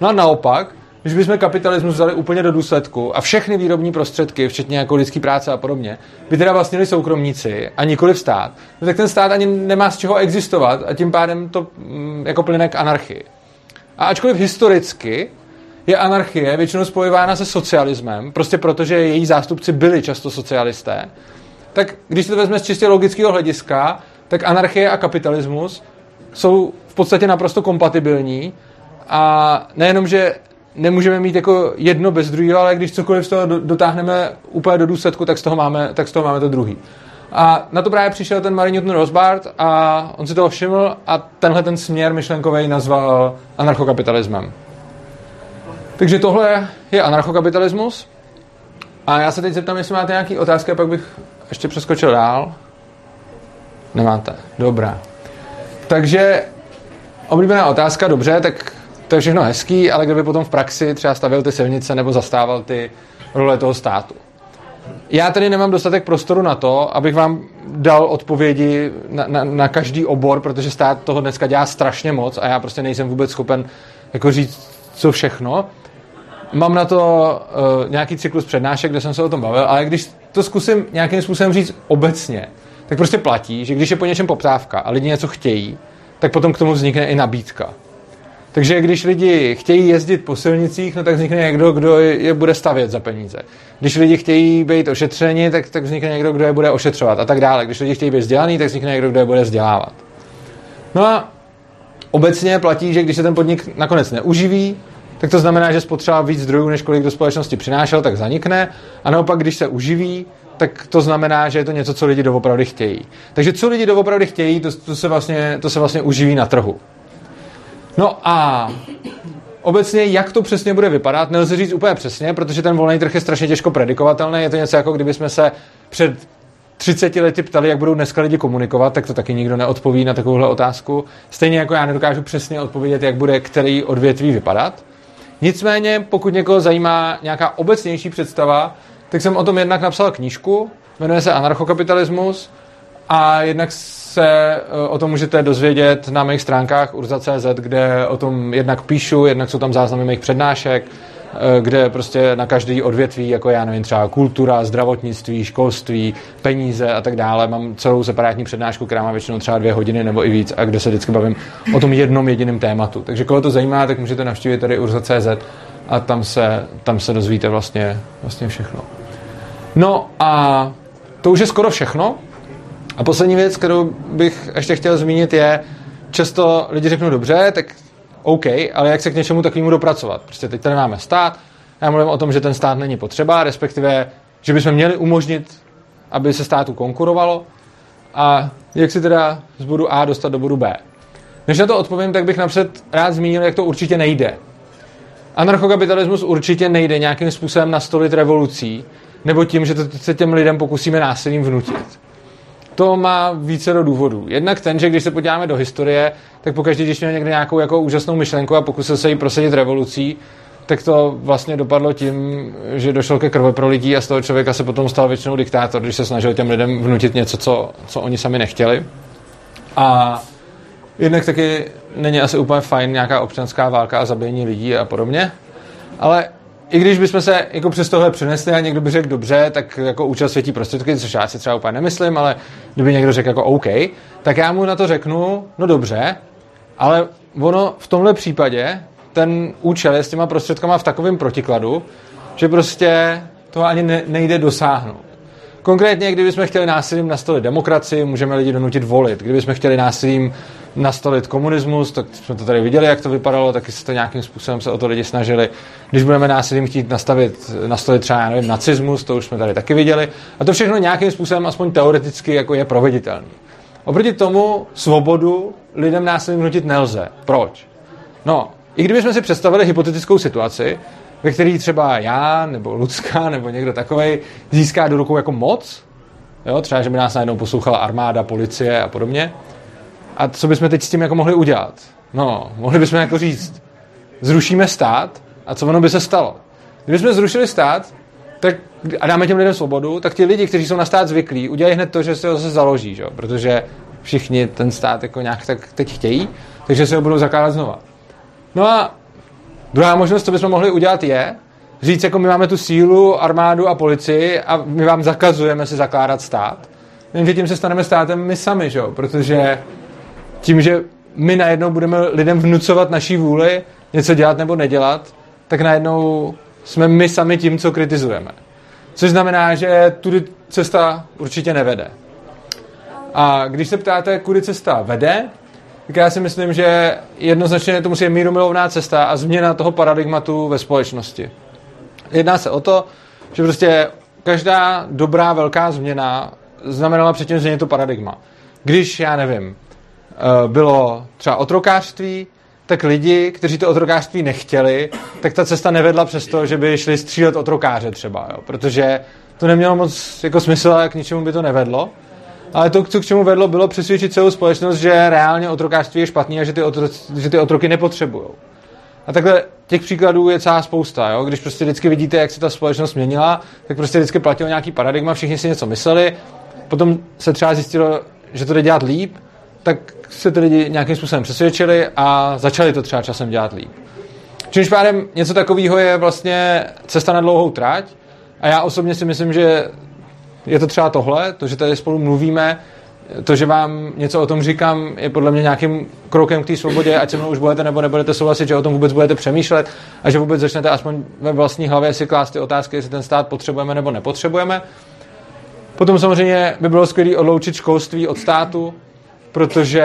No a naopak, když bychom kapitalismus vzali úplně do důsledku a všechny výrobní prostředky, včetně jako lidský práce a podobně, by teda vlastnili soukromníci a nikoli stát, no tak ten stát ani nemá z čeho existovat a tím pádem to mm, jako plyne k anarchii. A ačkoliv historicky je anarchie většinou spojována se socialismem, prostě protože její zástupci byli často socialisté, tak když si to vezme z čistě logického hlediska, tak anarchie a kapitalismus jsou v podstatě naprosto kompatibilní a nejenom, že nemůžeme mít jako jedno bez druhého, ale když cokoliv z toho dotáhneme úplně do důsledku, tak z toho máme, tak z toho máme to druhý. A na to právě přišel ten Mary Newton Rosbart a on si toho všiml a tenhle ten směr myšlenkový nazval anarchokapitalismem. Takže tohle je anarchokapitalismus. A já se teď zeptám, jestli máte nějaké otázky, a pak bych ještě přeskočil dál. Nemáte. Dobrá. Takže oblíbená otázka, dobře, tak to je všechno hezký, ale kdyby potom v praxi třeba stavil ty silnice nebo zastával ty role toho státu. Já tady nemám dostatek prostoru na to, abych vám dal odpovědi na, na, na každý obor, protože stát toho dneska dělá strašně moc a já prostě nejsem vůbec schopen jako říct, co všechno. Mám na to uh, nějaký cyklus přednášek, kde jsem se o tom bavil, ale když to zkusím nějakým způsobem říct obecně, tak prostě platí, že když je po něčem poptávka a lidi něco chtějí, tak potom k tomu vznikne i nabídka. Takže když lidi chtějí jezdit po silnicích, no tak vznikne někdo, kdo je bude stavět za peníze. Když lidi chtějí být ošetřeni, tak, tak vznikne někdo, kdo je bude ošetřovat a tak dále. Když lidi chtějí být vzdělaný, tak vznikne někdo, kdo je bude vzdělávat. No a obecně platí, že když se ten podnik nakonec neuživí, tak to znamená, že spotřeba víc zdrojů, než kolik do společnosti přinášel, tak zanikne. A naopak, když se uživí, tak to znamená, že je to něco, co lidi doopravdy chtějí. Takže co lidi doopravdy chtějí, to, to, se, vlastně, to se vlastně uživí na trhu. No a obecně, jak to přesně bude vypadat, nelze říct úplně přesně, protože ten volný trh je strašně těžko predikovatelný. Je to něco jako kdyby jsme se před 30 lety ptali, jak budou dneska lidi komunikovat, tak to taky nikdo neodpoví na takovouhle otázku. Stejně jako já nedokážu přesně odpovědět, jak bude který odvětví vypadat. Nicméně, pokud někoho zajímá nějaká obecnější představa, tak jsem o tom jednak napsal knížku, jmenuje se Anarchokapitalismus a jednak se eh, o tom můžete dozvědět na mých stránkách urza.cz, kde o tom jednak píšu, jednak jsou tam záznamy mých přednášek, kde prostě na každý odvětví, jako já nevím, třeba kultura, zdravotnictví, školství, peníze a tak dále, mám celou separátní přednášku, která má většinou třeba dvě hodiny nebo i víc a kde se vždycky bavím o tom jednom jediném tématu. Takže koho to zajímá, tak můžete navštívit tady urza.cz a tam se, tam se dozvíte vlastně, vlastně všechno. No a to už je skoro všechno. A poslední věc, kterou bych ještě chtěl zmínit, je, často lidi řeknou dobře, tak OK, ale jak se k něčemu takovému dopracovat? Prostě teď tady máme stát, já mluvím o tom, že ten stát není potřeba, respektive, že bychom měli umožnit, aby se státu konkurovalo a jak si teda z bodu A dostat do bodu B. Než na to odpovím, tak bych napřed rád zmínil, jak to určitě nejde. Anarchokapitalismus určitě nejde nějakým způsobem nastolit revolucí, nebo tím, že to se těm lidem pokusíme násilím vnutit. To má více do důvodů. Jednak ten, že když se podíváme do historie, tak pokaždé, když měl někde nějakou jako úžasnou myšlenku a pokusil se jí prosadit revolucí, tak to vlastně dopadlo tím, že došel ke krveprolití a z toho člověka se potom stal většinou diktátor, když se snažil těm lidem vnutit něco, co, co oni sami nechtěli. A jednak taky není asi úplně fajn nějaká občanská válka a zabíjení lidí a podobně, ale i když bychom se jako přes tohle přinesli a někdo by řekl dobře, tak jako účel světí prostředky, což já si třeba úplně nemyslím, ale kdyby někdo řekl jako OK, tak já mu na to řeknu, no dobře, ale ono v tomhle případě ten účel je s těma prostředkama v takovém protikladu, že prostě to ani ne, nejde dosáhnout. Konkrétně, kdybychom chtěli násilím nastolit demokracii, můžeme lidi donutit volit. Kdybychom chtěli násilím nastolit komunismus, tak jsme to tady viděli, jak to vypadalo, taky se to nějakým způsobem se o to lidi snažili. Když budeme násilím chtít nastavit, nastolit třeba, já nevím, nacismus, to už jsme tady taky viděli. A to všechno nějakým způsobem, aspoň teoreticky, jako je proveditelný. Oproti tomu svobodu lidem násilím nutit nelze. Proč? No, i kdybychom si představili hypotetickou situaci, ve který třeba já, nebo Lucka, nebo někdo takový získá do rukou jako moc, jo, třeba, že by nás najednou poslouchala armáda, policie a podobně, a co bychom teď s tím jako mohli udělat? No, mohli bychom jako říct, zrušíme stát a co ono by se stalo? Kdybychom zrušili stát tak, a dáme těm lidem svobodu, tak ti lidi, kteří jsou na stát zvyklí, udělají hned to, že se ho zase založí, že? protože všichni ten stát jako nějak tak teď chtějí, takže se ho budou zakládat znova. No a druhá možnost, co bychom mohli udělat, je říct, jako my máme tu sílu, armádu a policii a my vám zakazujeme si zakládat stát. Jenže tím se staneme státem my sami, že? protože tím, že my najednou budeme lidem vnucovat naší vůli něco dělat nebo nedělat, tak najednou jsme my sami tím, co kritizujeme. Což znamená, že tudy cesta určitě nevede. A když se ptáte, kudy cesta vede, tak já si myslím, že jednoznačně to musí být mírumilovná cesta a změna toho paradigmatu ve společnosti. Jedná se o to, že prostě každá dobrá velká změna znamenala předtím změnit to paradigma. Když, já nevím, Eh, bylo třeba otrokářství, tak lidi, kteří to otrokářství nechtěli, tak ta cesta nevedla přes to, že by šli střílet otrokáře třeba, jo, protože to nemělo moc jako smysl a k ničemu by to nevedlo. Ale to, co k čemu vedlo, bylo přesvědčit celou společnost, že reálně otrokářství je špatný a že ty, otro, že ty otroky nepotřebují. A takhle těch příkladů je celá spousta. Jo? Když prostě vždycky vidíte, jak se ta společnost měnila, tak prostě vždycky platilo nějaký paradigma, všichni si něco mysleli, potom se třeba zjistilo, že to jde dělat líp, tak se ty lidi nějakým způsobem přesvědčili a začali to třeba časem dělat líp. Čímž pádem něco takového je vlastně cesta na dlouhou trať a já osobně si myslím, že je to třeba tohle, to, že tady spolu mluvíme, to, že vám něco o tom říkám, je podle mě nějakým krokem k té svobodě, ať se mnou už budete nebo nebudete souhlasit, že o tom vůbec budete přemýšlet a že vůbec začnete aspoň ve vlastní hlavě si klást ty otázky, jestli ten stát potřebujeme nebo nepotřebujeme. Potom samozřejmě by bylo skvělé odloučit školství od státu, protože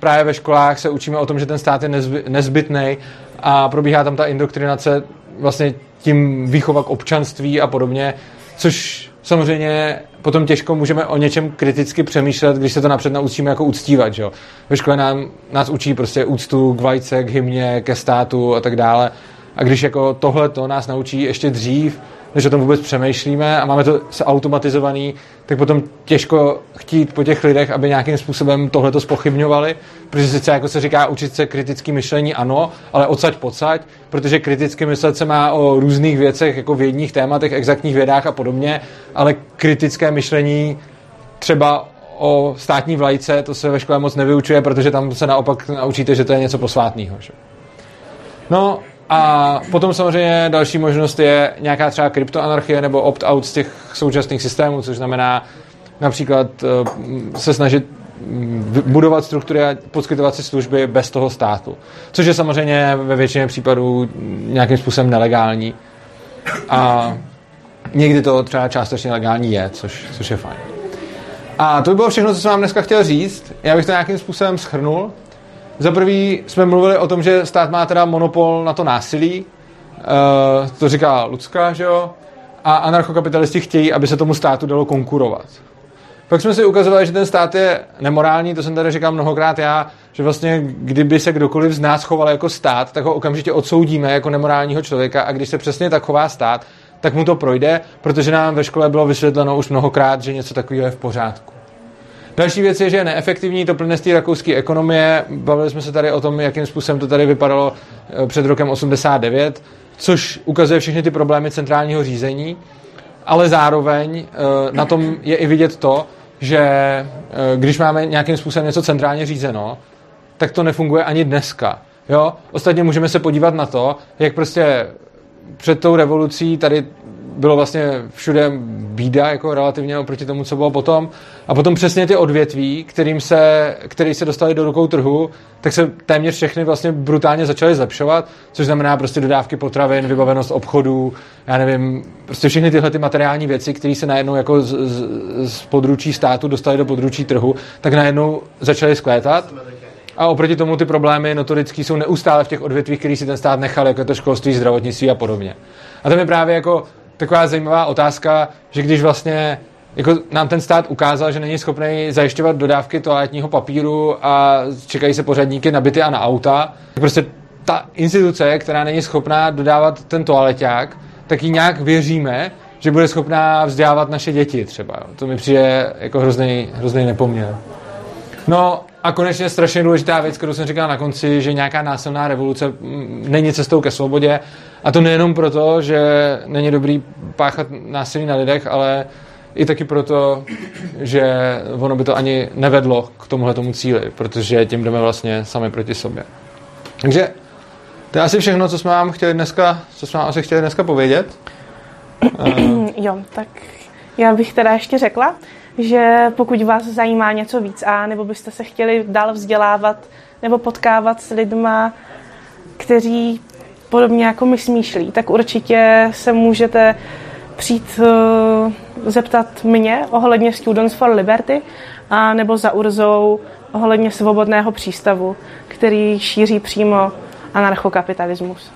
právě ve školách se učíme o tom, že ten stát je nezbytný a probíhá tam ta indoktrinace vlastně tím výchova k občanství a podobně, což samozřejmě potom těžko můžeme o něčem kriticky přemýšlet, když se to napřed naučíme jako uctívat. Že? Ve škole nám, nás učí prostě úctu k vajce, k hymně, ke státu a tak dále. A když jako tohle to nás naučí ještě dřív, než o tom vůbec přemýšlíme a máme to se automatizovaný, tak potom těžko chtít po těch lidech, aby nějakým způsobem tohle to spochybňovali, protože sice jako se říká učit se kritické myšlení ano, ale odsaď pocať, protože kriticky myslet se má o různých věcech, jako vědních tématech, exaktních vědách a podobně, ale kritické myšlení třeba o státní vlajce, to se ve škole moc nevyučuje, protože tam se naopak naučíte, že to je něco posvátného. No, A potom samozřejmě další možnost je nějaká třeba kryptoanarchie nebo opt-out z těch současných systémů, což znamená například eh, se snažit budovat struktury a poskytovat si služby bez toho státu. Což je samozřejmě ve většině případů nějakým způsobem nelegální. A někdy to třeba částečně legální je, což, což je fajn. A to by bylo všechno, co jsem vám dneska chtěl říct. Já bych to nějakým způsobem schrnul. Za prvý jsme mluvili o tom, že stát má teda monopol na to násilí. Uh, to říká Lucka, že jo? A anarchokapitalisti chtějí, aby se tomu státu dalo konkurovat. Pak jsme si ukazovali, že ten stát je nemorální, to jsem tady říkal mnohokrát já, že vlastně kdyby se kdokoliv z nás choval jako stát, tak ho okamžitě odsoudíme jako nemorálního člověka a když se přesně tak chová stát, tak mu to projde, protože nám ve škole bylo vysvětleno už mnohokrát, že něco takového je v pořádku. Další věc je, že je neefektivní, to plyne z té rakouské ekonomie. Bavili jsme se tady o tom, jakým způsobem to tady vypadalo eh, před rokem 89, což ukazuje všechny ty problémy centrálního řízení, ale zároveň eh, na tom je i vidět to, že eh, když máme nějakým způsobem něco centrálně řízeno, tak to nefunguje ani dneska. Jo? Ostatně můžeme se podívat na to, jak prostě před tou revolucí tady bylo vlastně všude bída jako relativně oproti tomu, co bylo potom. A potom přesně ty odvětví, kterým se, který se dostali do rukou trhu, tak se téměř všechny vlastně brutálně začaly zlepšovat, což znamená prostě dodávky potravin, vybavenost obchodů, já nevím, prostě všechny tyhle ty materiální věci, které se najednou jako z, z, z područí státu dostaly do područí trhu, tak najednou začaly skvétat. A oproti tomu ty problémy notorické jsou neustále v těch odvětvích, který si ten stát nechal, jako je to školství, zdravotnictví a podobně. A to je právě jako taková zajímavá otázka, že když vlastně jako nám ten stát ukázal, že není schopný zajišťovat dodávky toaletního papíru a čekají se pořadníky na byty a na auta, tak prostě ta instituce, která není schopná dodávat ten toaleťák, tak ji nějak věříme, že bude schopná vzdělávat naše děti třeba. To mi přijde jako hrozný, hrozný nepoměr. No a konečně strašně důležitá věc, kterou jsem říkal na konci, že nějaká násilná revoluce mm, není cestou ke svobodě. A to nejenom proto, že není dobrý páchat násilí na lidech, ale i taky proto, že ono by to ani nevedlo k tomuhle tomu cíli, protože tím jdeme vlastně sami proti sobě. Takže to je asi všechno, co jsme vám chtěli dneska, co jsme vám asi chtěli dneska povědět. *clears throat* jo, tak já bych teda ještě řekla, že pokud vás zajímá něco víc a nebo byste se chtěli dál vzdělávat nebo potkávat s lidma, kteří podobně jako my smýšlí, tak určitě se můžete přijít uh, zeptat mě ohledně Students for Liberty a nebo za Urzou ohledně svobodného přístavu, který šíří přímo anarchokapitalismus.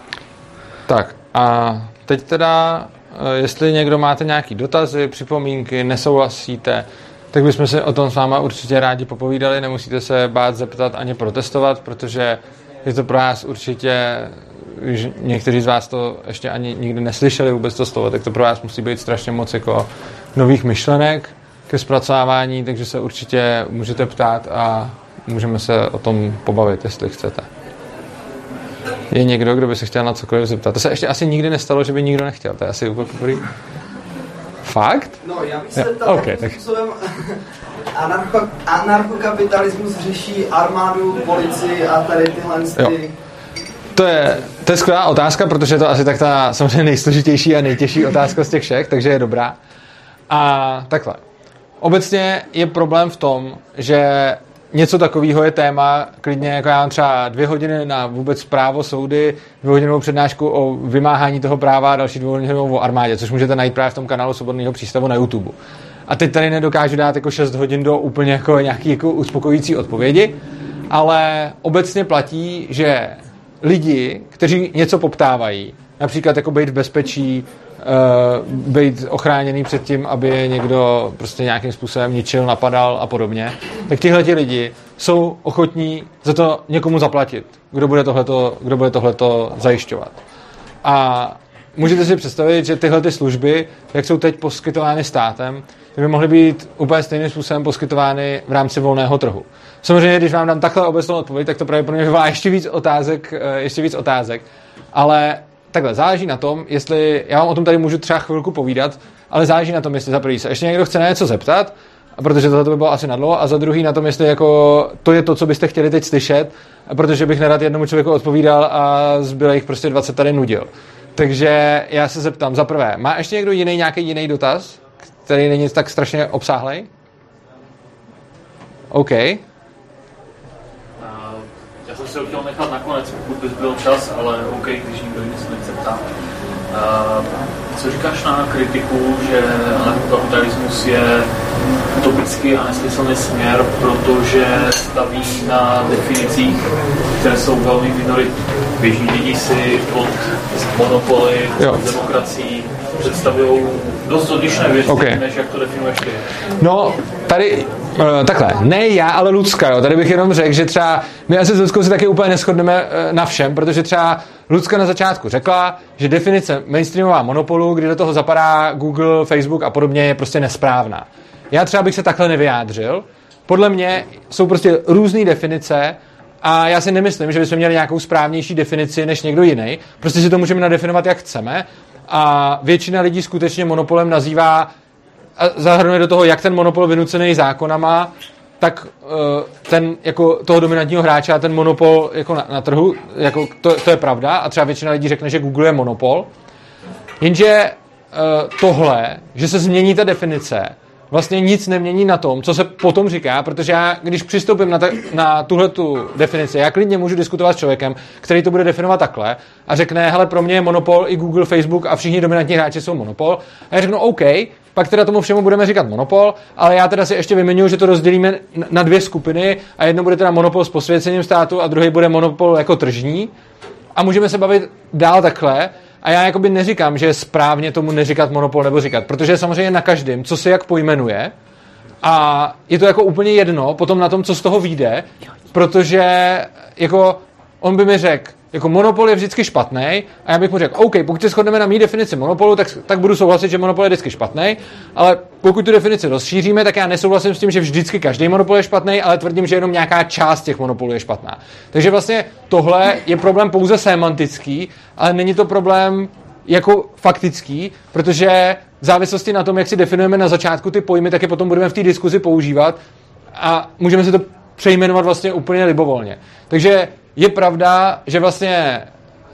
Tak a teď teda Eh, jestli někdo máte nějaký dotazy, připomínky, nesouhlasíte, tak bychom se o tom s váma určitě rádi popovídali. Nemusíte se bát zeptat ani protestovat, protože je to pro vás určitě, když někteří z vás to ještě ani nikdy neslyšeli vůbec to slovo, tak to pro vás musí být strašně moc jako nových myšlenek ke zpracovávání, takže se určitě můžete ptát a můžeme se o tom pobavit, jestli chcete. Je někdo, kdo by se chtěl na cokoliv zeptat? To se ještě asi nikdy nestalo, že by nikdo nechtěl. To je asi úplně poprvé. Fakt? No, já bych se ptal, okay, tak. způsobem *laughs* anarcho, anarchokapitalismus řeší armádu, policii a tady tyhle ty... To je, to je skvělá otázka, protože je to asi tak ta samozřejmě nejsložitější a nejtěžší otázka z těch všech, takže je dobrá. A takhle. Obecně je problém v tom, že něco takového je téma, klidně jako já mám třeba dvě hodiny na vůbec právo soudy, dvouhodinovou přednášku o vymáhání toho práva a další dvouhodinovou o armádě, což můžete najít právě v tom kanálu Svobodného přístavu na YouTube. A teď tady nedokážu dát jako 6 hodin do úplně jako nějaký jako uspokojící odpovědi, ale obecně platí, že lidi, kteří něco poptávají, například jako být v bezpečí, uh, být ochráněný před tím, aby je někdo prostě nějakým způsobem ničil, napadal a podobně, tak tihle ti lidi jsou ochotní za to někomu zaplatit, kdo bude tohleto, kdo bude tohleto zajišťovat. A můžete si představit, že tyhle ty služby, jak jsou teď poskytovány státem, by mohly být úplně stejným způsobem poskytovány v rámci volného trhu. Samozřejmě, když vám dám takhle obecnou odpověď, tak to pravděpodobně vyvolá ještě víc otázek, eh, ještě víc otázek, ale takhle, záleží na tom, jestli, já vám o tom tady můžu třeba chvilku povídat, ale záleží na tom, jestli za prvý se ještě někdo chce na něco zeptat, protože tohle by bylo asi nadlo, a za druhý na tom, jestli jako to je to, co byste chtěli teď slyšet, protože bych nerad jednomu člověku odpovídal a zbylých prostě 20 tady nudil. Takže já se zeptám, za prvé, má ještě někdo jiný nějaký jiný dotaz, který není tak strašně obsáhlej? OK. Já jsem se ho chtěl nechat nakonec, pokud bys byl čas, ale OK, když nikdo nic nechce ptát. Co říkáš na kritiku, že anarchokapitalismus je utopický a nesmyslný směr, protože staví na definicích, které jsou velmi minoritní. Běžní lidi si pod monopoly, pod demokracií představují dost odlišné věci, okay. než jak to definuješ ty. No, tady uh, takhle, ne já, ale Lucka, jo. Tady bych jenom řekl, že třeba my asi s Luckou si taky úplně neschodneme uh, na všem, protože třeba Lucka na začátku řekla, že definice mainstreamová monopolu, kdy do toho zapadá Google, Facebook a podobně, je prostě nesprávná. Já třeba bych se takhle nevyjádřil. Podle mě jsou prostě různé definice a já si nemyslím, že bychom měli nějakou správnější definici než někdo jiný. Prostě si to můžeme nadefinovat, jak chceme. A většina lidí skutečně monopolem nazývá a zahrnuje do toho, jak ten monopol vynucený zákonama, tak uh, ten jako toho dominantního hráče a ten monopol jako na, na trhu, jako to, to je pravda a třeba většina lidí řekne, že Google je monopol. Jenže uh, tohle, že se změní ta definice, vlastně nic nemění na tom, co se potom říká, protože já, když přistoupím na, ta, na tuhle tu definici, já klidně můžu diskutovat s člověkem, který to bude definovat takhle a řekne, hele, pro mě je monopol i Google, Facebook a všichni dominantní hráči jsou monopol. A já řeknu, OK, pak teda tomu všemu budeme říkat monopol, ale já teda si ještě vyměňuji, že to rozdělíme na dvě skupiny a jedno bude teda monopol s posvěcením státu a druhý bude monopol jako tržní. A můžeme se bavit dál takhle, a já jakoby neříkám, že je správně tomu neříkat monopol nebo říkat, protože je samozřejmě na každém, co se jak pojmenuje. A je to jako úplně jedno potom na tom, co z toho vyjde, protože jako on by mi řekl, jako monopol je vždycky špatný a já bych mu řekl, OK, pokud se shodneme na mý definici monopolu, tak, tak budu souhlasit, že monopol je vždycky špatný, ale pokud tu definici rozšíříme, tak já nesouhlasím s tím, že vždycky každý monopol je špatný, ale tvrdím, že jenom nějaká část těch monopolů je špatná. Takže vlastně tohle je problém pouze semantický, ale není to problém jako faktický, protože v závislosti na tom, jak si definujeme na začátku ty pojmy, tak je potom budeme v té diskuzi používat a můžeme si to přejmenovat vlastně úplně libovolně. Takže je pravda, že vlastně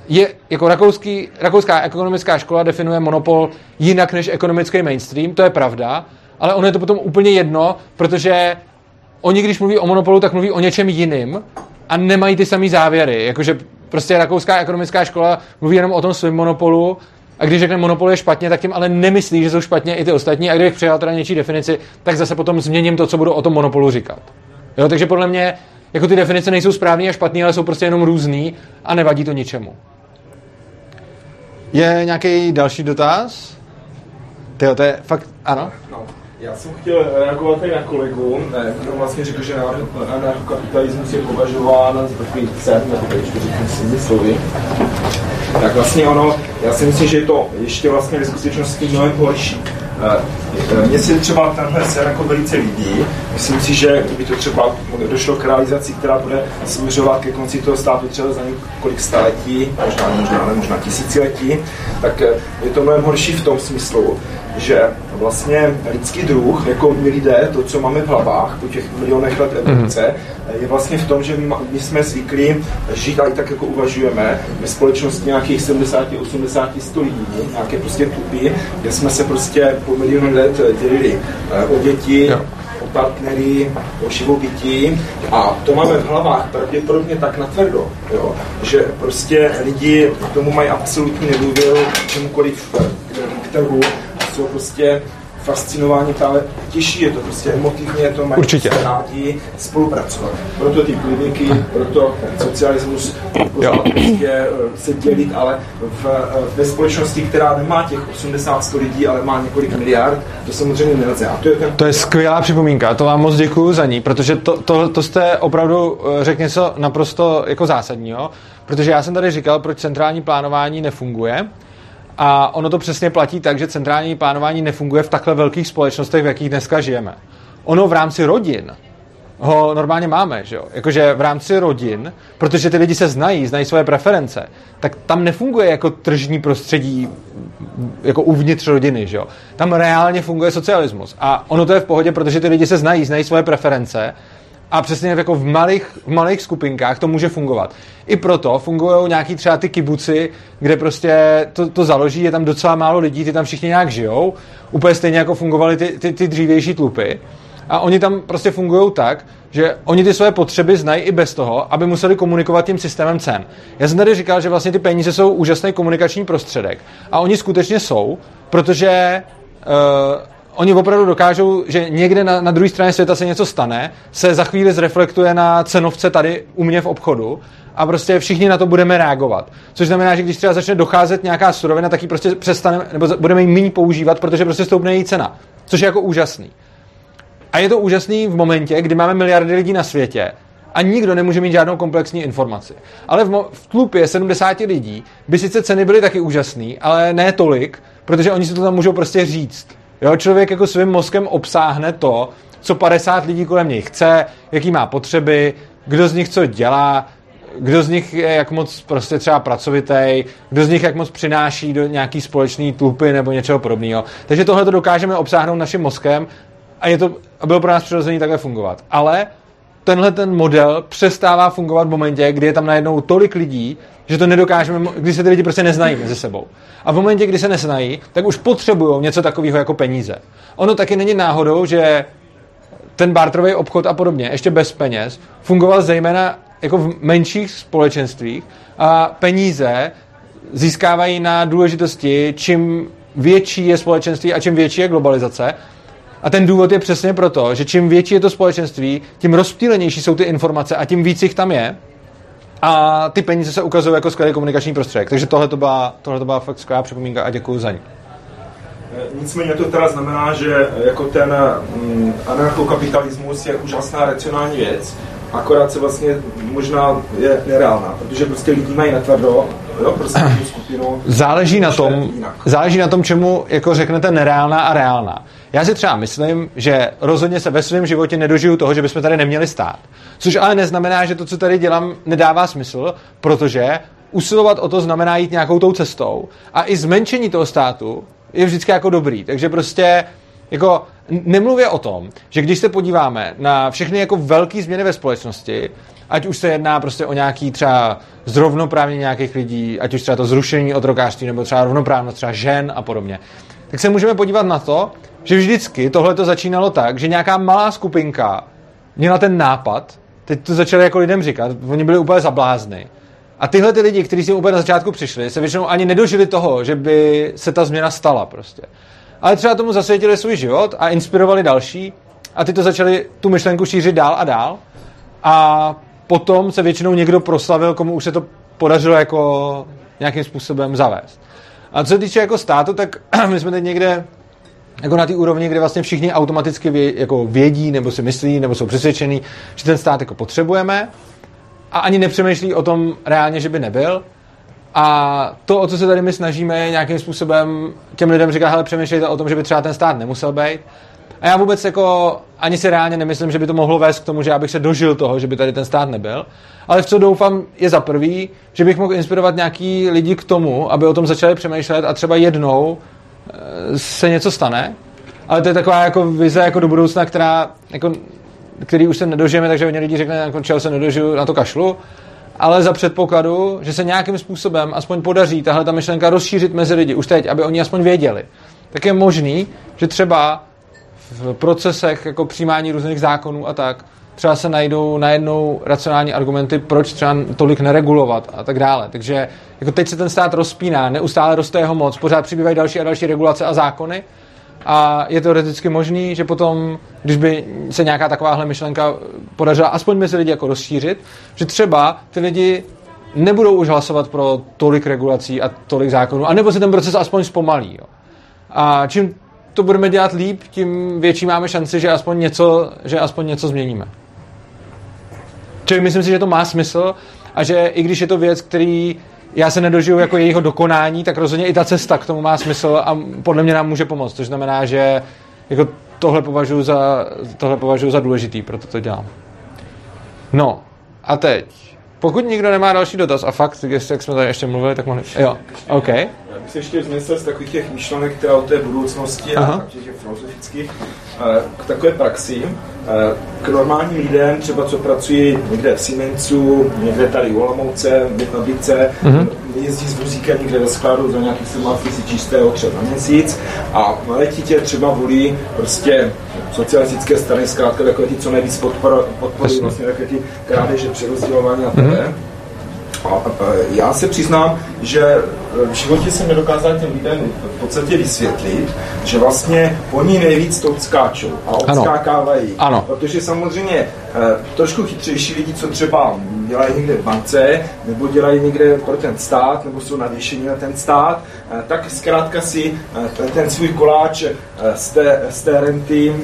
je, jako rakouský, rakouská ekonomická škola definuje monopol jinak než ekonomický mainstream, to je pravda, ale ono je to potom úplně jedno, protože oni, když mluví o monopolu, tak mluví o něčem jiným a nemají ty samé závěry. Jakože prostě rakouská ekonomická škola mluví jenom o tom svém monopolu a když řekne monopol je špatně, tak tím ale nemyslí, že jsou špatně i ty ostatní. A kdybych přijal teda něčí definici, tak zase potom změním to, co budu o tom monopolu říkat. Jo, takže podle mě jako ty definice nejsou správný a špatný, ale jsou prostě jenom různý a nevadí to ničemu. Je nějaký další dotaz? Tyjo, to je fakt, ano? No. Já jsem chtěl reagovat i na kolegu, kdo vlastně řekl, že anarchokapitalismus je považován za takový sen, nebo tady ještě řeknu slovy. Tak vlastně ono, já si myslím, že je to ještě vlastně ve skutečnosti mnohem horší Eh, mně se třeba tenhle ser jako velice líbí. Myslím si, že kdyby to třeba došlo k realizaci, která bude směřovat ke konci toho státu třeba za několik staletí, možná, možná, možná tisíciletí, tak eh, je to mnohem horší v tom smyslu, že vlastně lidský druh, jako my lidé, to, co máme v hlavách po těch milionech let evoluce, mm-hmm. je vlastně v tom, že my, my jsme zvyklí žít a i tak jako uvažujeme ve společnosti nějakých 70, 80, 100 lidí, nějaké prostě tupy, kde jsme se prostě po milionu let dělili eh, o děti, jo o partnery, o živobytí a to máme v hlavách pravděpodobně tak natvrdo, jo, že prostě lidi k tomu mají absolutní nedůvěru čemukoliv k trhu jsou prostě fascinováni, ale těžší je to prostě emotivně, to mají Určitě. rádi spolupracovat. Proto ty kliniky, proto socialismus prostě eh, se dělit, ale v, eh, ve společnosti, která nemá těch 80 lidí, ale má několik miliard, to samozřejmě nelze. A to, je ten... to je skvělá připomínka, to vám moc děkuji za ní, protože to, to, to jste opravdu eh, řekl něco naprosto jako zásadního, protože já jsem tady říkal, proč centrální plánování nefunguje, a ono to přesně platí tak, že centrální plánování nefunguje v takhle velkých společnostech, v jakých dneska žijeme. Ono v rámci rodin ho normálně máme, že jo? Jakože v rámci rodin, protože ty lidi se znají, znají svoje preference, tak tam nefunguje jako tržní prostředí jako uvnitř rodiny, že jo? Tam reálně funguje socialismus. A ono to je v pohodě, protože ty lidi se znají, znají svoje preference a přesně jako v malých, v malých skupinkách to může fungovat. I proto fungují nějaký třeba ty kibuci, kde prostě to, to založí, je tam docela málo lidí, ty tam všichni nějak žijou, úplně stejně jako fungovaly ty, ty, ty dřívější tlupy. A oni tam prostě fungují tak, že oni ty své potřeby znají i bez toho, aby museli komunikovat tím systémem cen. Já jsem tady říkal, že vlastně ty peníze jsou úžasný komunikační prostředek. A oni skutečně jsou, protože uh, oni opravdu dokážou, že někde na, na druhé straně světa se něco stane, se za chvíli zreflektuje na cenovce tady u mě v obchodu a prostě všichni na to budeme reagovat. Což znamená, že když třeba začne docházet nějaká surovina, tak ji prostě přestaneme, nebo budeme ji méně používat, protože prostě stoupne její cena. Což je jako úžasný. A je to úžasný v momentě, kdy máme miliardy lidí na světě a nikdo nemůže mít žádnou komplexní informaci. Ale v, mo- v tlupě 70 lidí by sice ceny byly taky úžasný, ale ne tolik, protože oni si to tam můžou prostě říct. Jo, člověk jako svým mozkem obsáhne to, co 50 lidí kolem něj chce, jaký má potřeby, kdo z nich co dělá, kdo z nich je jak moc prostě třeba pracovitý, kdo z nich jak moc přináší do nějaký společný tlupy nebo něčeho podobného. Takže tohle to dokážeme obsáhnout naším mozkem a je to, a bylo pro nás přirozené takhle fungovat. Ale tenhle ten model přestává fungovat v momentě, kdy je tam najednou tolik lidí, že to nedokážeme, když se ty lidi prostě neznají mezi sebou. A v momentě, kdy se neznají, tak už potřebují něco takového jako peníze. Ono taky není náhodou, že ten barterový obchod a podobně, ještě bez peněz, fungoval zejména jako v menších společenstvích a peníze získávají na důležitosti, čím větší je společenství a čím větší je globalizace. A ten důvod je přesně proto, že čím větší je to společenství, tím rozptýlenější jsou ty informace a tím víc jich tam je. A ty peníze se ukazují jako skvělý komunikační prostředek. Takže tohle to byla, tohle to byla fakt skvělá připomínka a děkuji za ní. Nicméně to teda znamená, že jako ten mm, anarchokapitalismus je úžasná racionální věc, akorát se vlastně možná je nereálná, protože prostě lidi mají natvrdo, jo, prostě tu skupinu. Záleží na tom, záleží na tom, čemu jako řeknete nereálná a reálná. Já si třeba myslím, že rozhodně se ve svém životě nedožiju toho, že bychom tady neměli stát. Což ale neznamená, že to, co tady dělám, nedává smysl, protože usilovat o to znamená jít nějakou tou cestou a i zmenšení toho státu je vždycky jako dobrý. Takže prostě jako nemluvě o tom, že když se podíváme na všechny jako velké změny ve společnosti, ať už se jedná prostě o nějaký třeba zrovnoprávně nějakých lidí, ať už třeba to zrušení otrokářství nebo třeba rovnoprávnost třeba žen a podobně, tak se můžeme podívat na to, že vždycky tohle to začínalo tak, že nějaká malá skupinka měla ten nápad, teď to začali jako lidem říkat, oni byli úplně zablázny. A tyhle ty lidi, kteří si úplně na začátku přišli, se většinou ani nedožili toho, že by se ta změna stala prostě. Ale třeba tomu zasvětili svůj život a inspirovali další a ty to začali tu myšlenku šířit dál a dál. A potom se většinou někdo proslavil, komu už se to podařilo jako nějakým způsobem zavést. A co se týče jako státu, tak *clears throat* my jsme teď někde jako na té úrovni, kde vlastně všichni automaticky vě, jako vědí, nebo si myslí, nebo jsou přesvědčení, že ten stát jako potřebujeme a ani nepřemýšlí o tom reálně, že by nebyl. A to, o co se tady my snažíme, je nějakým způsobem těm lidem říkat, hele, přemýšlejte o tom, že by třeba ten stát nemusel být. A já vůbec jako ani si reálně nemyslím, že by to mohlo vést k tomu, že já bych se dožil toho, že by tady ten stát nebyl. Ale v co doufám je za prvý, že bych mohl inspirovat nějaký lidi k tomu, aby o tom začali přemýšlet a třeba jednou eh, se něco stane. Ale to je taková jako vize jako do budoucna, která, jako, který už se nedožijeme, takže hodně lidí řekne, jako, čeho se nedožiju, na to kašlu. Ale za předpokladu, že se nějakým způsobem aspoň podaří tahle ta myšlenka rozšířit mezi lidi už teď, aby oni aspoň věděli, tak je možný, že třeba v procesech jako přijímání různých zákonů a tak, třeba se najdou najednou racionální argumenty, proč třeba tolik neregulovat a tak dále. Takže jako teď se ten stát rozpíná, neustále roste jeho moc, pořád přibývají další a další regulace a zákony a je teoreticky možný, že potom, když by se nějaká takováhle myšlenka podařila aspoň mezi lidi jako rozšířit, že třeba ty lidi nebudou už hlasovat pro tolik regulací a tolik zákonů, anebo se ten proces aspoň zpomalí. Jo. A čím to budeme dělat líp, tím větší máme šanci, že aspoň něco, že aspoň něco změníme. Čili myslím si, že to má smysl a že i když je to věc, který já se nedožiju jako jejího dokonání, tak rozhodně i ta cesta k tomu má smysl a podle mě nám může pomoct. Což znamená, že jako tohle považuji za, tohle považuji za důležitý, proto to dělám. No, a teď. Pokud nikdo nemá další dotaz, a fakt, jestli jak jsme tady ještě mluvili, tak mohli... Jo, OK. Já bych se ještě vznesl z takových těch myšlenek, která o té budoucnosti Aha. a těch filozofických, k takové praxi, eh, k normálním lidem, třeba co pracují někde v Siemensu, někde tady u Olomouce, v fabrice, Mhm. jezdí s vozíkem někde ve skladu za nějakých 17 tisíc čistého třeba na měsíc a letitě třeba volí prostě socialistické strany, zkrátka takové ty, co nejvíc podpor, podporují vlastně takové ty krádeže, přerozdělování a Mhm. tak. A e, já se přiznám, že v životě jsem nedokázal těm lidem v podstatě vysvětlit, že vlastně oni nejvíc to odskáčou a Ano. odskákávají. Ano. Protože samozřejmě e, trošku chytřejší lidi, co třeba dělají někde v bance, nebo dělají někde pro ten stát, nebo jsou navěšení na ten stát, e, tak zkrátka si e, ten, svůj koláč z té, z té renty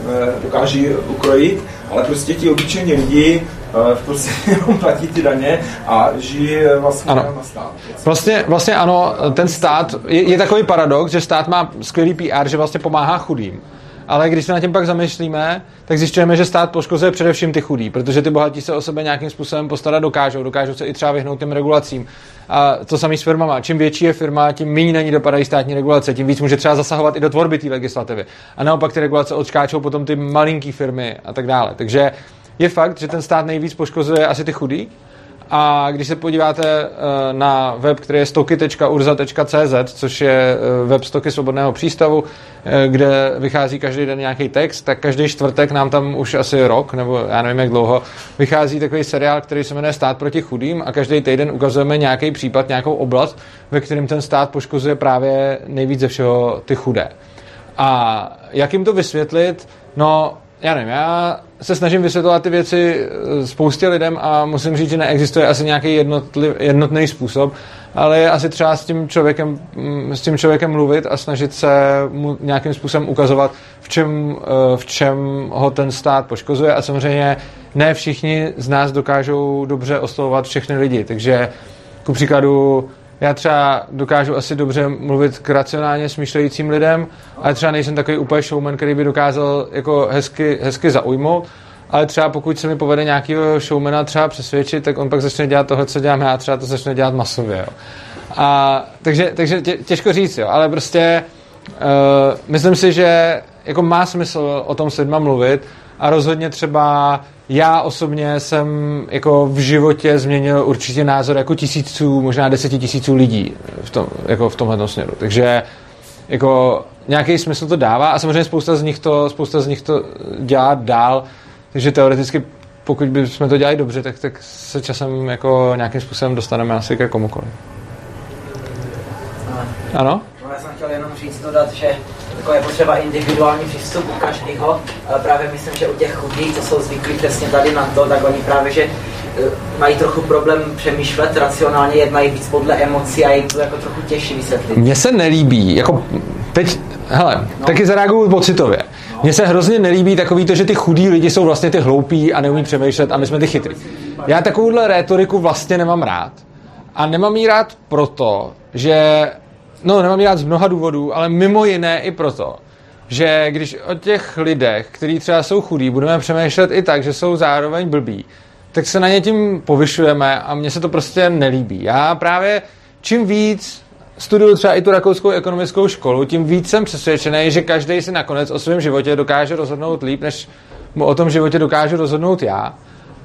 dokáží ukrojit, ale prostě ti obyčejní lidi v podstatě *laughs* jenom platí ty daně a žijí e, vlastně Ano. na stát. Vlastně, vlastně ano, ten stát, je, je takový paradox, že stát má skvělý PR, že vlastně pomáhá chudým. Ale když se na tím pak zamýšlíme, tak zjišťujeme, že stát poškozuje především ty chudí, protože ty bohatí se o sebe nějakým způsobem postarat dokážou, dokážou se i třeba vyhnout těm regulacím. A to samý s firmama. Čím větší je firma, tím méně na ní dopadají státní regulace, tím víc může třeba zasahovat i do tvorby té legislativy. A naopak ty regulace odskáčou potom ty malinký firmy a tak dále. Takže je fakt, že ten stát nejvíc poškozuje asi ty chudí, a když se podíváte eh, na web, který je stoky.urza.cz, což je eh, web Stoky svobodného přístavu, eh, kde vychází každý den nějaký text, tak každý čtvrtek nám tam už asi rok, nebo já nevím jak dlouho, vychází takový seriál, který se jmenuje Stát proti chudým a každý týden ukazujeme nějaký případ, nějakou oblast, ve kterém ten stát poškozuje právě nejvíc ze všeho ty chudé. A jak jim to vysvětlit? No, já nevím, já se snažím vysvětlovat ty věci eh, spoustě lidem a musím říct, že neexistuje asi nějaký jednotli, jednotný způsob, ale je asi třeba s tím člověkem, mm, s tím člověkem mluvit a snažit se mu nějakým způsobem ukazovat, v čem, eh, v čem ho ten stát poškozuje. A samozřejmě ne všichni z nás dokážou dobře oslovovat všechny lidi, takže ku příkladu já třeba dokážu asi dobře mluvit k racionálně smýšlejícím lidem, ale třeba nejsem takový úplně showman, který by dokázal jako hezky, hezky zaujmout, ale třeba pokud se mi povede nějakého showmana třeba přesvědčit, tak on pak začne dělat tohle, co dělám já, třeba to začne dělat masově. Jo. A, takže, takže tě, těžko říct, jo, ale prostě uh, myslím si, že jako má smysl o tom s lidma mluvit a rozhodně třeba já osobně jsem jako v životě změnil určitě názor jako tisíců, možná deseti tisíců lidí v, tom, jako v tomhle směru. Takže jako nějaký smysl to dává a samozřejmě spousta z nich to, spousta z nich to dělá dál, takže teoreticky pokud bychom to dělali dobře, tak, tak se časem jako nějakým způsobem dostaneme asi ke komukoliv. Ano? No, já jsem chtěl jenom říct, dodat, že jako je potřeba individuální přístup u každého, právě myslím, že u těch chudých, co jsou zvyklí přesně tady na to, tak oni právě, že eh, mají trochu problém přemýšlet racionálně, jednají víc podle emocí a jim to jako trochu těžší vysvětlit. Mně se nelíbí, jako teď, hele, no. taky zareaguju pocitově. Mně se hrozně nelíbí takový to, že ty chudí lidi jsou vlastně ty hloupí a neumí přemýšlet a my jsme ty chytrý. Já takovouhle rétoriku vlastně nemám rád. A nemám ji rád proto, že, no nemám rád z mnoha důvodů, ale mimo jiné i proto, že když o těch lidech, kteří třeba jsou chudí, budeme přemýšlet i tak, že jsou zároveň blbí, tak se na ně tím povyšujeme a mně se to prostě nelíbí. Já právě čím víc studuju třeba i tu rakouskou ekonomickou školu, tím víc jsem přesvědčený, že každý si nakonec o svém životě dokáže rozhodnout líp, než mu o tom životě dokážu rozhodnout já.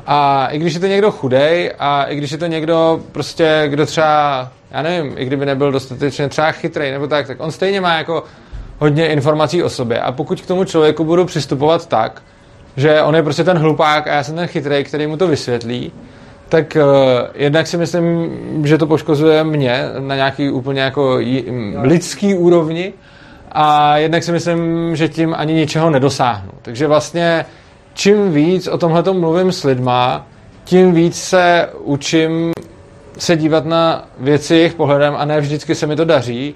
A i když je to někdo chudej a i když je to někdo prostě, kdo třeba, já nevím, i kdyby nebyl dostatečně třeba chytrý nebo tak, tak on stejně má jako hodně informací o sobě. A pokud k tomu člověku budu přistupovat tak, že on je prostě ten hlupák a já jsem ten chytrý, který mu to vysvětlí, tak uh, jednak si myslím, že to poškozuje mě na nějaký úplně jako j- lidský úrovni a jednak si myslím, že tím ani ničeho nedosáhnu. Takže vlastně čím víc o tomhle mluvím s lidma, tím víc se učím se dívat na věci jejich pohledem a ne vždycky se mi to daří,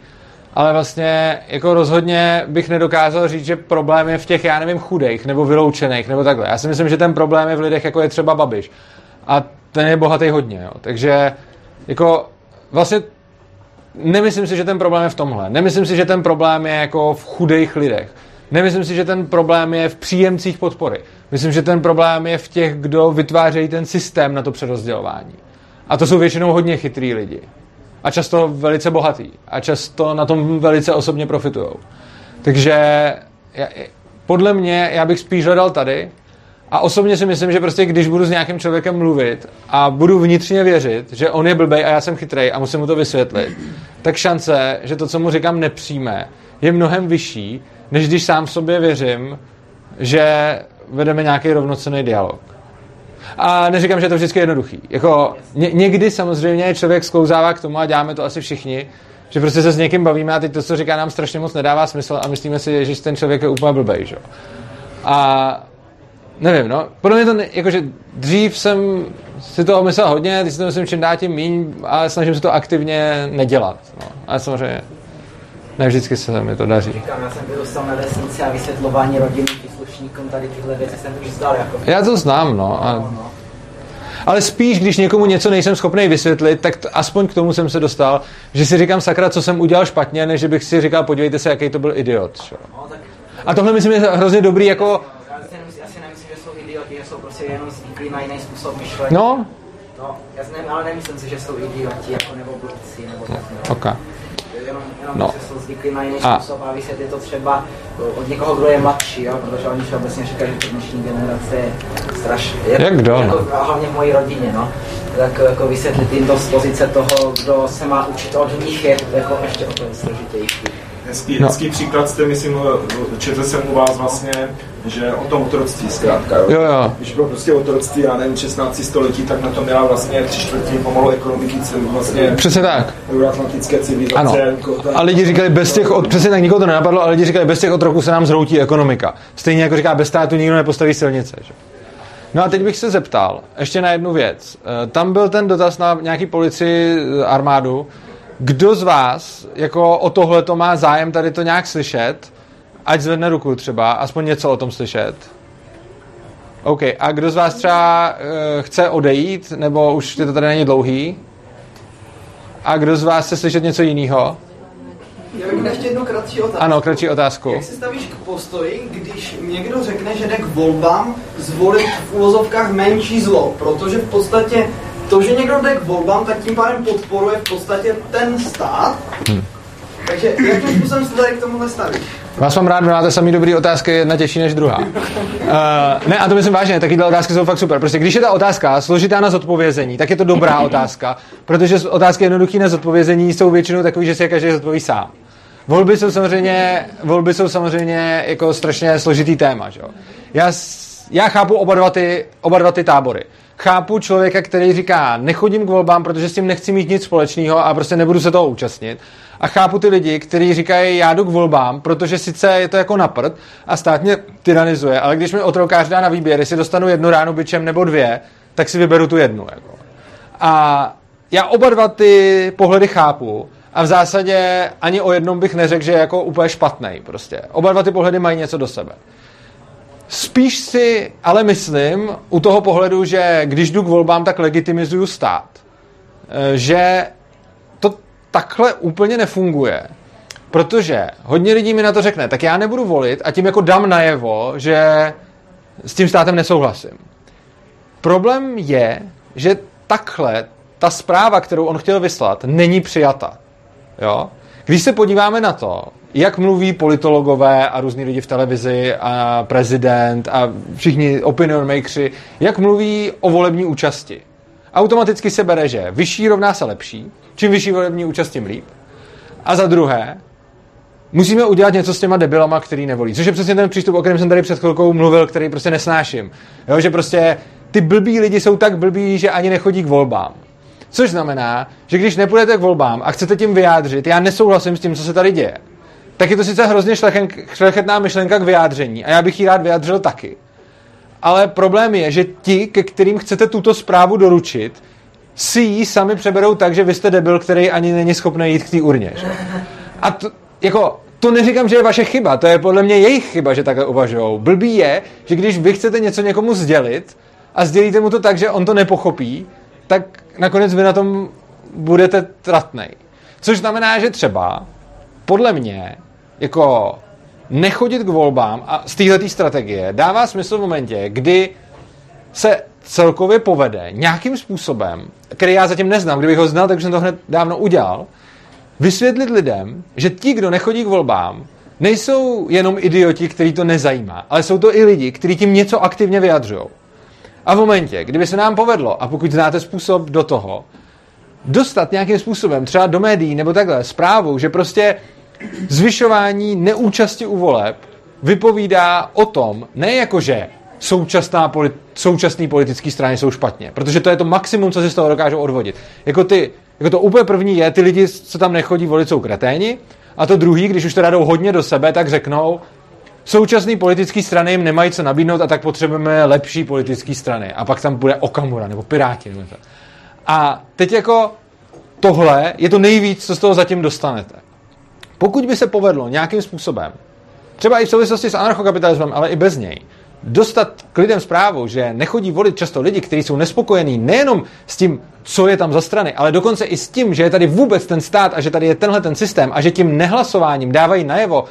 ale vlastně jako rozhodně bych nedokázal říct, že problém je v těch, já nevím, chudých nebo vyloučených nebo takhle. Já si myslím, že ten problém je v lidech, jako je třeba Babiš. A ten je bohatý hodně, jo. Takže jako vlastně nemyslím si, že ten problém je v tomhle. Nemyslím si, že ten problém je jako v chudých lidech. Nemyslím si, že ten problém je v příjemcích podpory. Myslím, že ten problém je v těch, kdo vytvářejí ten systém na to přerozdělování. A to jsou většinou hodně chytrý lidi. A často velice bohatý. A často na tom velice osobně profitují. Takže já, podle mě já bych spíš hledal tady, a osobně si myslím, že prostě když budu s nějakým člověkem mluvit a budu vnitřně věřit, že on je blbej a já jsem chytrej a musím mu to vysvětlit, tak šance, že to, co mu říkám, nepřijme, je mnohem vyšší, než když sám v sobě věřím, že vedeme nějaký rovnocený dialog. A neříkám, že je to vždycky jednoduchý. Jako ně, někdy samozřejmě člověk sklouzává k tomu a děláme to asi všichni, že prostě se s někým bavíme a teď to, co říká, nám strašně moc nedává smysl a myslíme si, že ten člověk je úplně blbej, že? A nevím, no, podle mě to, ne, jakože dřív jsem si toho myslel hodně, teď si to myslím čím dá tím míň, ale snažím se to aktivně nedělat, no. Ale samozřejmě ne vždycky se mi to daří. Říkám, já jsem vyrůstal na vesnici a vysvětlování rodiny tady tyhle věci jsem už zdal. Jako... Já to znám, no. A... no, no. Ale spíš, když někomu něco nejsem schopný vysvětlit, tak t- aspoň k tomu jsem se dostal, že si říkám sakra, co jsem udělal špatně, než bych si říkal, podívejte se, jaký to byl idiot. Čo? No, tak... A tohle myslím je hrozně dobrý jako prostě jenom zvyklí na jiný způsob myšlení. No. No, já nevím, ale nemyslím si, že jsou idioti, jako nebo blbci, nebo tak. No. Okay. Jenom, jenom no. jsou zvyklí na jiný a. způsob a vysvětlit to třeba od někoho, kdo je mladší, jo? protože oni obecně říkají, že dnešní generace je strašně. Jak kdo? Jako, no? hlavně v mojí rodině, no. Tak jako vysvětlit jim to z pozice toho, kdo se má učit od nich, je jako ještě o to složitější. Hezký, no. hezký příklad jste, myslím, četl jsem u vás vlastně, že o tom otroctví zkrátka. Jo? Jo, jo. Když bylo prostě otroctví, já nevím, 16. století, tak na to měla vlastně tři čtvrtiny pomalu ekonomiky, vlastně Přesně tak. euroatlantické civilizace. Ano. Jako a lidi říkali, bez těch, od, přesně tak nikoho to nenapadlo, ale lidi říkali, bez těch otroků se nám zhroutí ekonomika. Stejně jako říká, bez státu nikdo nepostaví silnice. Že? No a teď bych se zeptal ještě na jednu věc. Eh, tam byl ten dotaz na nějaký policii eh, armádu, kdo z vás jako o tohle to má zájem tady to nějak slyšet, ať zvedne ruku třeba, aspoň něco o tom slyšet. OK, a kdo z vás třeba uh, chce odejít, nebo už je to tady není dlouhý? A kdo z vás chce slyšet něco jiného? Já bych ještě jednu kratší otázku. Ano, kratší otázku. Jak se stavíš k postoji, když někdo řekne, že jde k volbám zvolit v úvozovkách menší zlo, protože v podstatě to, že někdo jde k volbám, tak tím pádem podporuje v podstatě ten stát. Hmm. Takže jakým způsobem se tady k tomuhle stavíš? Vás mám rád, vy máte samý dobrý otázky, jedna těžší než druhá. Uh, ne, a to myslím vážně, takyhle otázky jsou fakt super. Prostě když je ta otázka složitá na zodpovězení, tak je to dobrá *laughs* otázka, protože otázky jednoduché na zodpovězení jsou většinou takové, že si je každý zodpoví sám. Volby jsou samozřejmě, volby jsou samozřejmě jako strašně složitý téma. Že? Já, já chápu oba dva, ty, oba dva ty tábory chápu člověka, který říká, nechodím k volbám, protože s tím nechci mít nic společného a prostě nebudu se toho účastnit. A chápu ty lidi, kteří říkají, já jdu k volbám, protože sice je to jako na prd a stát mě tyranizuje, ale když mi otrokář dá na výběr, jestli dostanu jednu ránu byčem nebo dvě, tak si vyberu tu jednu. Jako. A já oba dva ty pohledy chápu a v zásadě ani o jednom bych neřekl, že je jako úplně špatný. Prostě. Oba dva ty pohledy mají něco do sebe. Spíš si ale myslím u toho pohledu, že když jdu k volbám, tak legitimizuju stát. E, že to takhle úplně nefunguje. Protože hodně lidí mi na to řekne, tak já nebudu volit a tím jako dám najevo, že s tím státem nesouhlasím. Problém je, že takhle ta zpráva, kterou on chtěl vyslat, není přijata. Jo? Když se podíváme na to, jak mluví politologové a různí lidi v televizi a prezident a všichni opinion makersi, jak mluví o volební účasti. Automaticky se bere, že vyšší rovná se lepší, čím vyšší volební účast, tím líp. A za druhé, musíme udělat něco s těma debilama, který nevolí. Což je přesně ten přístup, o kterém jsem tady před chvilkou mluvil, který prostě nesnáším. Jo, že prostě ty blbí lidi jsou tak blbí, že ani nechodí k volbám. Což znamená, že když nepůjdete k volbám a chcete tím vyjádřit, já nesouhlasím s tím, co se tady děje, tak je to sice hrozně šlechetná myšlenka k vyjádření a já bych ji rád vyjádřil taky. Ale problém je, že ti, ke kterým chcete tuto zprávu doručit, si ji sami přeberou tak, že vy jste debil, který ani není schopný jít k té urně. Že? A to, jako, to neříkám, že je vaše chyba, to je podle mě jejich chyba, že takhle uvažují. Blbý je, že když vy chcete něco někomu sdělit a sdělíte mu to tak, že on to nepochopí, tak nakonec vy na tom budete tratnej. Což znamená, že třeba podle mě jako nechodit k volbám a z této strategie dává smysl v momentě, kdy se celkově povede nějakým způsobem, který já zatím neznám, kdybych ho znal, tak jsem to hned dávno udělal, vysvětlit lidem, že ti, kdo nechodí k volbám, nejsou jenom idioti, který to nezajímá, ale jsou to i lidi, kteří tím něco aktivně vyjadřují. A v momentě, kdyby se nám povedlo, a pokud znáte způsob do toho, dostat nějakým způsobem, třeba do médií nebo takhle, zprávu, že prostě zvyšování neúčasti u voleb vypovídá o tom, ne jako že současná současné politické strany jsou špatně, protože to je to maximum, co si z toho dokážou odvodit. Jako, ty, jako to úplně první je, ty lidi, co tam nechodí volit, jsou kreténi, a to druhý, když už teda jdou hodně do sebe, tak řeknou, současné politické strany jim nemají co nabídnout a tak potřebujeme lepší politické strany. A pak tam bude Okamura nebo Piráti. Nebo to. A teď jako tohle je to nejvíc, co z toho zatím dostanete. Pokud by se povedlo nějakým způsobem, třeba i v souvislosti s anarchokapitalismem, ale i bez něj, dostat k lidem zprávu, že nechodí volit často lidi, kteří jsou nespokojení nejenom s tím, co je tam za strany, ale dokonce i s tím, že je tady vůbec ten stát a že tady je tenhle ten systém a že tím nehlasováním dávají najevo,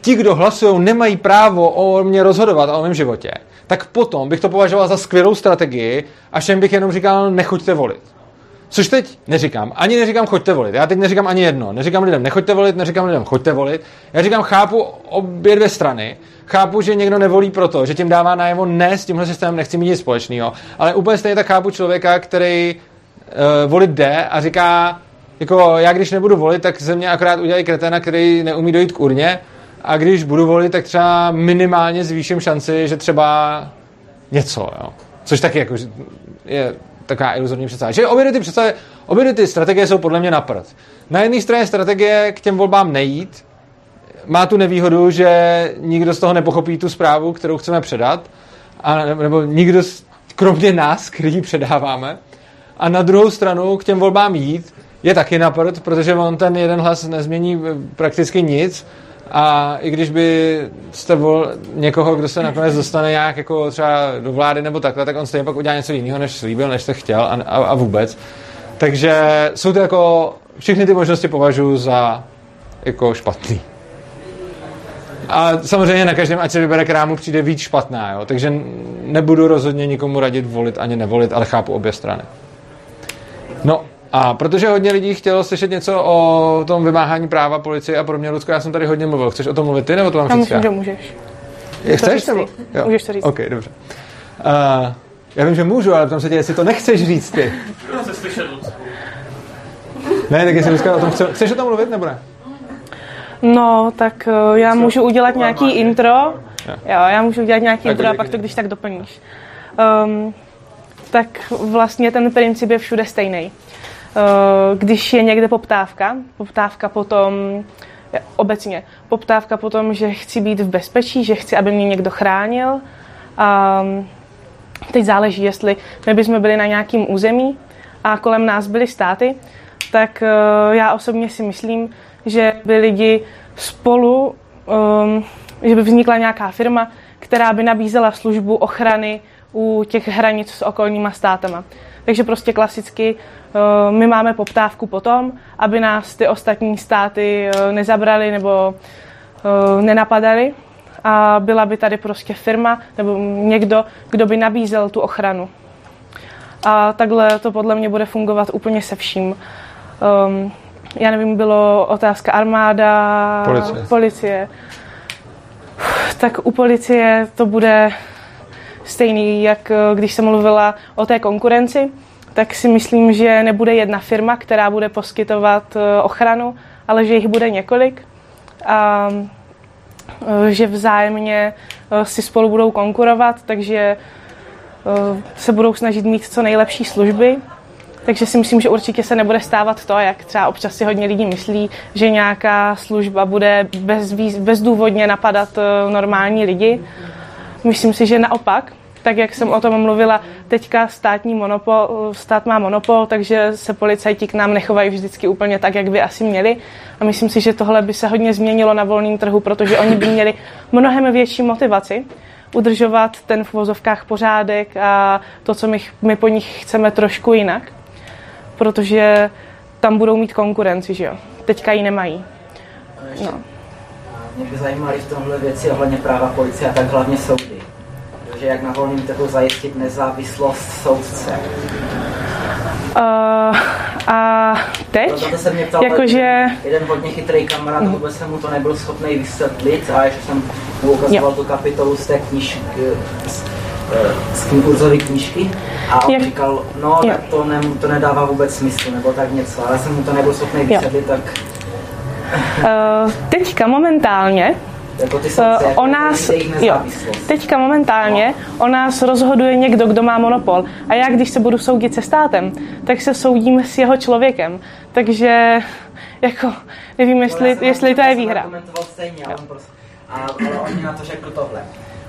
ti, kdo hlasují, nemají právo o mě rozhodovat a o mém životě, tak potom bych to považoval za skvělou strategii a všem bych jenom říkal, nechoďte volit. Což teď neříkám. Ani neříkám, choďte volit. Já teď neříkám ani jedno. Neříkám lidem, nechoďte volit, neříkám lidem, choďte volit. Já říkám, chápu obě dvě strany. Chápu, že někdo nevolí proto, že tím dává najevo ne, s tímhle systémem nechci mít nic společného. Ale úplně stejně tak chápu člověka, který uh, volit jde a říká, jako já když nebudu volit, tak ze mě akorát udělají kreténa, který neumí dojít k urně. A když budu volit, tak třeba minimálně zvýším šanci, že třeba něco, jo. Což taky jako je taková iluzorní představa. Že obě ty představy, obě ty strategie jsou podle mě na prd. Na jedné straně strategie k těm volbám nejít, má tu nevýhodu, že nikdo z toho nepochopí tu zprávu, kterou chceme předat, a, nebo nikdo, kromě nás, který předáváme. A na druhou stranu k těm volbám jít je taky na prd, protože on ten jeden hlas nezmění prakticky nic a i když by jste vol někoho, kdo se nakonec dostane nějak jako třeba do vlády nebo takhle, tak on stejně pak udělá něco jiného, než slíbil, než jste chtěl a, a, a vůbec. Takže jsou to jako, všechny ty možnosti považuji za jako špatný. A samozřejmě na každém, ať se vybere, která mu přijde víc špatná, jo? takže nebudu rozhodně nikomu radit volit ani nevolit, ale chápu obě strany. No, a protože hodně lidí chtělo slyšet něco o tom vymáhání práva policie a podobně, Lucko, já jsem tady hodně mluvil. Chceš o tom mluvit ty, nebo to mám Já říct myslím, já? že můžeš. Je, To chceš? říct Nebo? ty. Můžeš to říct. OK, dobře. Uh, já vím, že můžu, ale ptám se tě, jestli to nechceš říct ty. Slyšet. Ne, tak jestli Lucka o tom chce, chceš o tom mluvit, nebo ne? No, tak eh, já můžu udělat nějaký intro. Jo, já můžu udělat nějaký Tak intro a pak to když tak doplníš. Um, tak vlastně ten princip je všude stejný. Uh, když je někde poptávka, poptávka potom obecně, poptávka potom, že chci být v bezpečí, že chci, aby mě někdo chránil. A teď záleží, jestli my bychom byli na nějakém území a kolem nás byly státy, tak uh, já osobně si myslím, že by lidi spolu, um, že by vznikla nějaká firma, která by nabízela službu ochrany u těch hranic s okolníma státama. Takže prostě klasicky uh, my máme poptávku potom, aby nás ty ostatní státy uh, nezabrali nebo uh, nenapadali a byla by tady prostě firma nebo někdo, kdo by nabízel tu ochranu. A takhle to podle mě bude fungovat úplně se vším. Um, já nevím, bylo otázka armáda, Policie. policie. Tak u policie to bude stejný, jak eh, když jsem mluvila o té konkurenci, tak si myslím, že nebude jedna firma, která bude poskytovat eh, ochranu, ale že jich bude několik a eh, že vzájemně si spolu budou konkurovat, takže se budou snažit mít co nejlepší služby. Takže si myslím, že určitě se nebude stávat to, jak třeba občas si hodně lidí myslí, že nějaká služba bude bez, bezdůvodně napadat normální lidi. Myslím si, že naopak, tak jak jsem o tom mluvila, teďka státní monopol, stát má monopol, takže se policajti k nám nechovají vždycky úplně tak, jak by asi měli. A myslím si, že tohle by se hodně změnilo na volném trhu, protože oni by měli mnohem větší motivaci udržovat ten v vozovkách pořádek a to, co my, my po nich chceme trošku jinak, protože tam budou mít konkurenci, že jo. Teďka ji nemají. No. Mě by zajímaly v tomhle věci ohledně práva policie a tak hlavně soudy. Že jak na volném trhu zajistit nezávislost soudce. Uh, a teď, Proto se mě ptal jakože, jeden hodně chytrý kamarád, vůbec jsem mu to nebyl schopný vysvětlit a ještě jsem mu ukazoval tu kapitolu z té knižky, z, eh, z kurzové knížky a on Jak- říkal, no Jo. tak to, ne, to nedává vůbec smysl, nebo tak něco, ale jsem mu to nebyl schopný vysvětlit, tak uh, teďka momentálně jako ty Uh, soudce, jako o nás, jejich jo, teďka momentálně o nás rozhoduje někdo, kdo má monopol. A já, když se budu soudit se státem, tak se soudím s jeho člověkem. Takže, jako, nevím, No, jestli, jsem jestli to je výhra. stejně, ale on, prostě, a, ale on mi na to řekl tohle.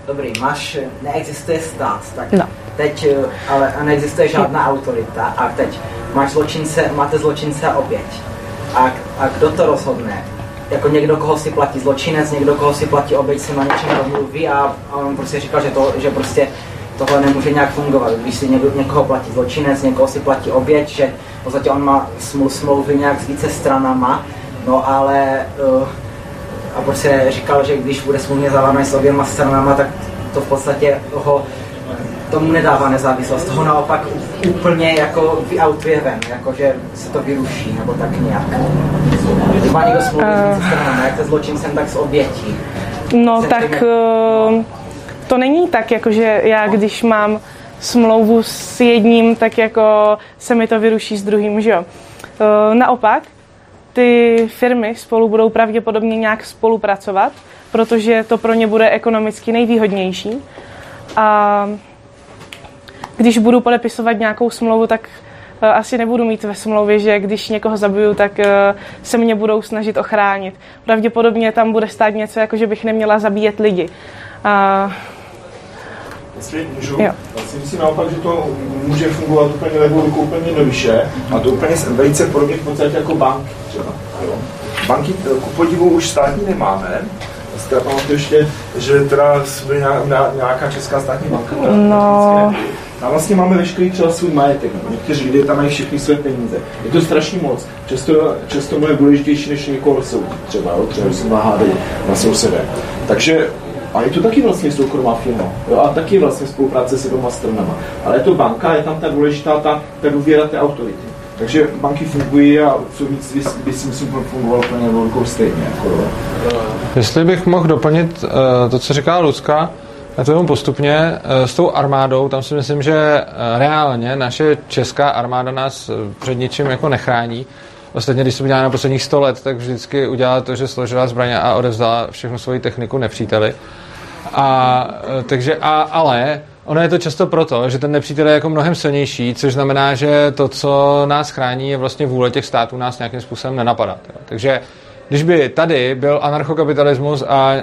Dobrý, máš, neexistuje stát, tak No. teď, eh, ale a neexistuje žádná autorita a teď máš zločince, máte zločince a oběť. A, a kdo to rozhodne? Jako někdo, koho si platí zločinec, někdo, koho si platí oběť, si na něčem domluví a, a on prostě říkal, že, to, že prostě tohle nemůže nějak fungovat. Když si někdo, někoho platí zločinec, někoho si platí oběť, že v podstatě on má sml, smlouvy nějak s více stranama, no ale uh, a prostě říkal, že když bude smluvně zavázaný s oběma stranama, tak to v podstatě ho tomu nedává nezávislost, toho naopak úplně jako vyautuje ven, jako že se to vyruší, nebo tak nějak. Když má někdo smluvní s více stranama, jak se zločincem, tak s obětí. No Se tak tím- eh, to není tak, jako že já když mám smlouvu s jedním, tak jako se mi to vyruší s druhým, že jo. Eh, Naopak, ty firmy spolu budou pravděpodobně nějak spolupracovat, protože to pro ně bude ekonomicky nejvýhodnější. A když budu podepisovat nějakou smlouvu, tak eh, asi nebudu mít ve smlouvě, že když někoho zabiju, tak eh, se mě budou snažit ochránit. Pravděpodobně tam bude stát něco, jako že bych neměla zabíjet lidi. A Jestli můžu, Jo. si myslím naopak, že to může fungovat úplně levou rukou úplně jednoduše a to úplně velice podobně v podstatě jako banky třeba. Jo. Banky eh, ku podivu už státní nemáme, teda pamatuju ještě, že teda jsme nějaká, česká státní banka. No. A vlastně máme veškerý třeba svůj majetek. No. Někteří lidé tam mají všechny své peníze. Je to strašně moc. Často, často mnohem důležitější, než někoho soudit. Třeba, jo? třeba se má hádat na sousede. Takže a je to taky vlastně soukromá firma. Jo? A taky vlastně spolupráce s dvěma stranama. Ale je to banka, je tam ta důležitá ta, ta důvěra té autority. Takže banky fungují a soudnictví by si myslím fungovalo úplně velkou stejně. Jako. Jestli bych mohl doplnit uh, to, co říká Lucka, a to jenom postupně, uh, s tou armádou, tam si myslím, že reálně naše česká armáda nás před ničím jako nechrání. Ostatně, když se udělala na posledních 100 let, tak vždycky udělala to, že složila zbraně a odevzdala všechnu svoji techniku nepříteli. A, eh, takže, a, ale ono je to často proto, že ten nepřítel je jako mnohem silnější, což znamená, že to, co nás chrání, je vlastně vůle těch států nás nějakým způsobem nenapadat. Jo. Takže když by tady byl anarchokapitalismus a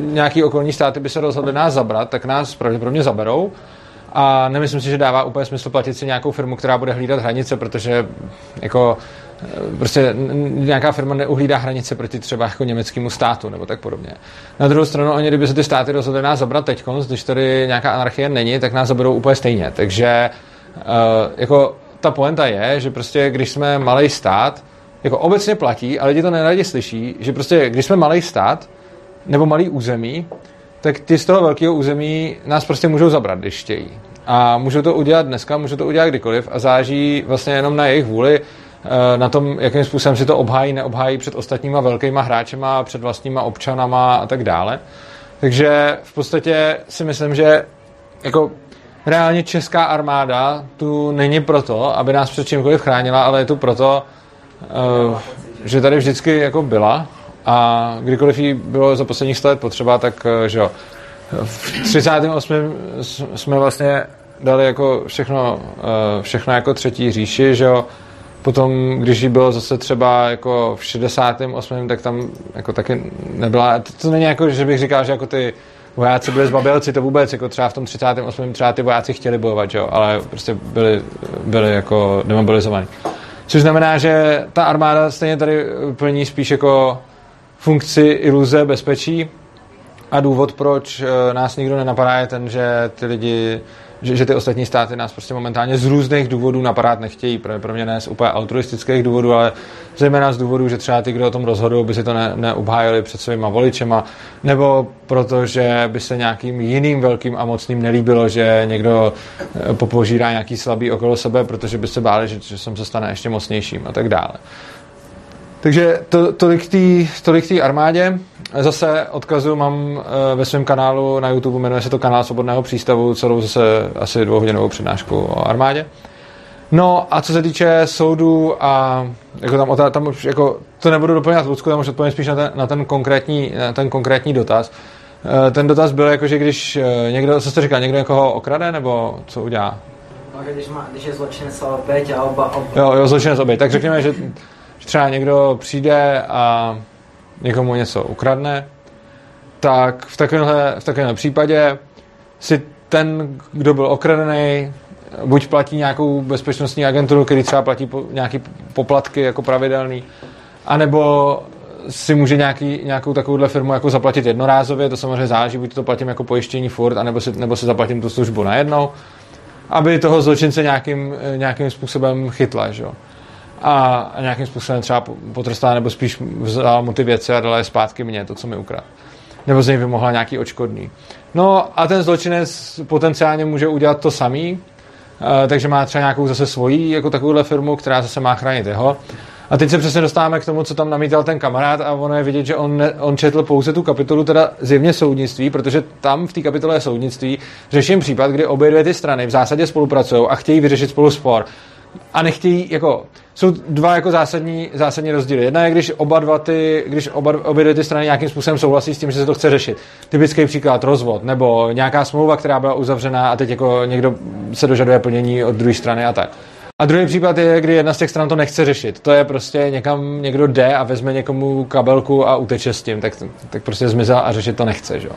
nějaký okolní státy by se rozhodly nás zabrat, tak nás pravděpodobně zaberou. A nemyslím si, že dává úplně smysl platit si nějakou firmu, která bude hlídat hranice, protože jako prostě nějaká firma neuhlídá hranice proti třeba jako německému státu nebo tak podobně. Na druhou stranu, oni, kdyby se ty státy rozhodly nás zabrat teď, když tady nějaká anarchie není, tak nás zaberou úplně stejně. Takže uh, jako ta poenta je, že prostě když jsme malý stát, jako obecně platí, ale lidi to neradi slyší, že prostě když jsme malý stát nebo malý území, tak ty z toho velkého území nás prostě můžou zabrat, když chtějí. A můžou to udělat dneska, můžou to udělat kdykoliv a záží vlastně jenom na jejich vůli, eh, na tom, jakým způsobem si to obhájí, neobhájí před ostatníma velkýma hráčema, před vlastníma občanama a tak dále. Takže v podstatě si myslím, že jako reálně česká armáda tu není proto, aby nás před čímkoliv chránila, ale je tu proto, eh, že tady vždycky jako byla a kdykoliv jí bylo za posledních 100 let potřeba, tak eh, že jo, v 38. s- jsme vlastně dali jako všechno, eh, všechno jako třetí říši, že jo, Potom, když jí bylo zase třeba jako v 68. tak tam jako taky nebyla, to, to není jako, že bych říkal, že jako ty vojáci byli zbabělci, to vůbec, jako třeba v tom 38. třeba ty vojáci chtěli bojovat, jo, ale prostě byli, byli jako demobilizovaní. Což znamená, že ta armáda stejně tady plní spíš jako funkci iluze bezpečí a důvod, proč eh, nás nikdo nenapadá, je ten, že ty lidi že, že ty ostatní státy nás prostě momentálně z různých důvodů napadat nechtějí. Pro, pro mě ne z úplně altruistických důvodů, ale zejména z důvodů, že třeba ty, kdo o tom rozhodují, by si to ne, neobhájili před svýma voličema, nebo protože by se nějakým jiným velkým a mocným nelíbilo, že někdo eh, popožírá nějaký slabý okolo sebe, protože by se báli, že, že jsem se stane ještě mocnějším a tak dále. Takže to, tolik té tolik armádě. Zase odkazu mám eh, ve svém kanálu na YouTube, jmenuje se to kanál Svobodného přístavu, celou zase asi dvouhodinovou přednášku o armádě. No a co se týče soudů a jako tam, tam už jako, to nebudu doplňovat Lucku, tam už odpovím spíš na ten, na ten, konkrétní, na ten konkrétní dotaz. Eh, ten dotaz byl jako, že když eh, někdo, co jste říkal, někdo někoho okrade, nebo co udělá? No, když, má, když je zločinec a oběť a oba, oba. Jo, jo, zločinec oběť. Tak řekněme, že třeba někdo přijde a někomu něco ukradne, tak v takovémhle, v takovémhle případě si ten, kdo byl okradený, buď platí nějakou bezpečnostní agenturu, který třeba platí po, nějaký poplatky jako pravidelný, anebo si může nějaký, nějakou takovouhle firmu jako zaplatit jednorázově, to samozřejmě záleží, buď to platím jako pojištění furt, anebo si, nebo si zaplatím tu službu najednou, aby toho zločince nějakým, nějakým způsobem chytla. Že? A nějakým způsobem třeba potrestala nebo spíš vzala mu ty věci a dala je zpátky mně, to, co mi ukradl. Nebo z něj vymohla nějaký očkodný. No a ten zločinec potenciálně může udělat to samý, eh, takže má třeba nějakou zase svoji jako takovouhle firmu, která zase má chránit jeho. A teď se přesně dostáváme k tomu, co tam namítal ten kamarád a ono je vidět, že on, ne, on četl pouze tu kapitolu teda zjevně soudnictví, protože tam v té kapitole soudnictví řeším případ, kdy obě dvě ty strany v zásadě spolupracují a chtějí vyřešit spolu spor a nechtějí, jako, jsou dva jako zásadní, zásadní rozdíly. Jedna je, když oba dva ty, když oba, obě dvě ty strany nějakým způsobem souhlasí s tím, že se to chce řešit. Typický příklad, rozvod, nebo nějaká smlouva, která byla uzavřená a teď jako někdo se dožaduje plnění od druhé strany a tak. A druhý případ je, kdy jedna z těch stran to nechce řešit. To je prostě někam někdo jde a vezme někomu kabelku a uteče s tím, tak, tak prostě zmizel a řešit to nechce. Že?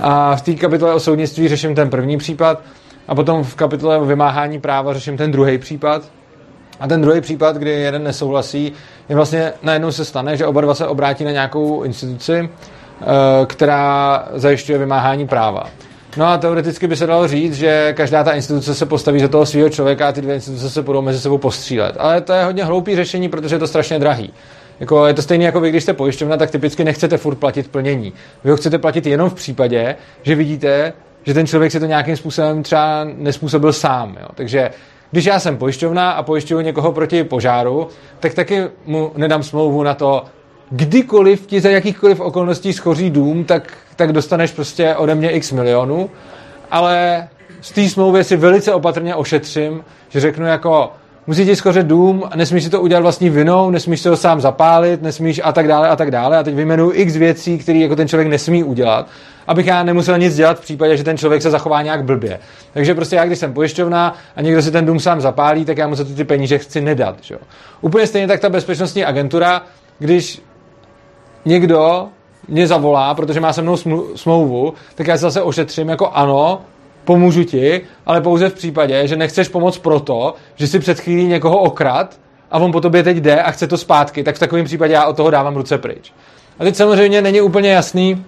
A v té kapitole o soudnictví řeším ten první případ, a potom v kapitole o vymáhání práva řeším ten druhý případ. A ten druhý případ, kdy jeden nesouhlasí, je vlastně najednou se stane, že oba dva se obrátí na nějakou instituci, eh, která zajišťuje vymáhání práva. No a teoreticky by se dalo říct, že každá ta instituce se postaví za toho svého člověka a ty dvě instituce se budou mezi sebou postřílet. Ale to je hodně hloupý řešení, protože je to strašně drahý. Jako, je to stejné jako vy, když jste pojišťovna, tak typicky nechcete furt platit plnění. Vy ho chcete platit jenom v případě, že vidíte, že ten člověk si to nějakým způsobem třeba nespůsobil sám. Jo. Takže když já jsem pojišťovna a pojišťuju někoho proti požáru, tak taky mu nedám smlouvu na to, kdykoliv ti za jakýchkoliv okolností schoří dům, tak, tak dostaneš prostě ode mě x milionů, ale z té smlouvy si velice opatrně ošetřím, že řeknu jako, musí ti skořet dům, nesmíš si to udělat vlastní vinou, nesmíš si ho sám zapálit, nesmíš a tak dále a tak dále. A teď vyjmenuji x věcí, které jako ten člověk nesmí udělat, abych já nemusel nic dělat v případě, že ten člověk se zachová nějak blbě. Takže prostě já, když jsem pojišťovna a někdo si ten dům sám zapálí, tak já mu ty, ty peníze chci nedat. Že? Úplně stejně tak ta bezpečnostní agentura, když někdo mě zavolá, protože má se mnou smlouvu, tak já se zase ošetřím jako ano, pomůžu ti, ale pouze v případě, že nechceš pomoct proto, že si před chvílí někoho okrad a on po tobě teď jde a chce to zpátky, tak v takovém případě já od toho dávám ruce pryč. A teď samozřejmě není úplně jasný,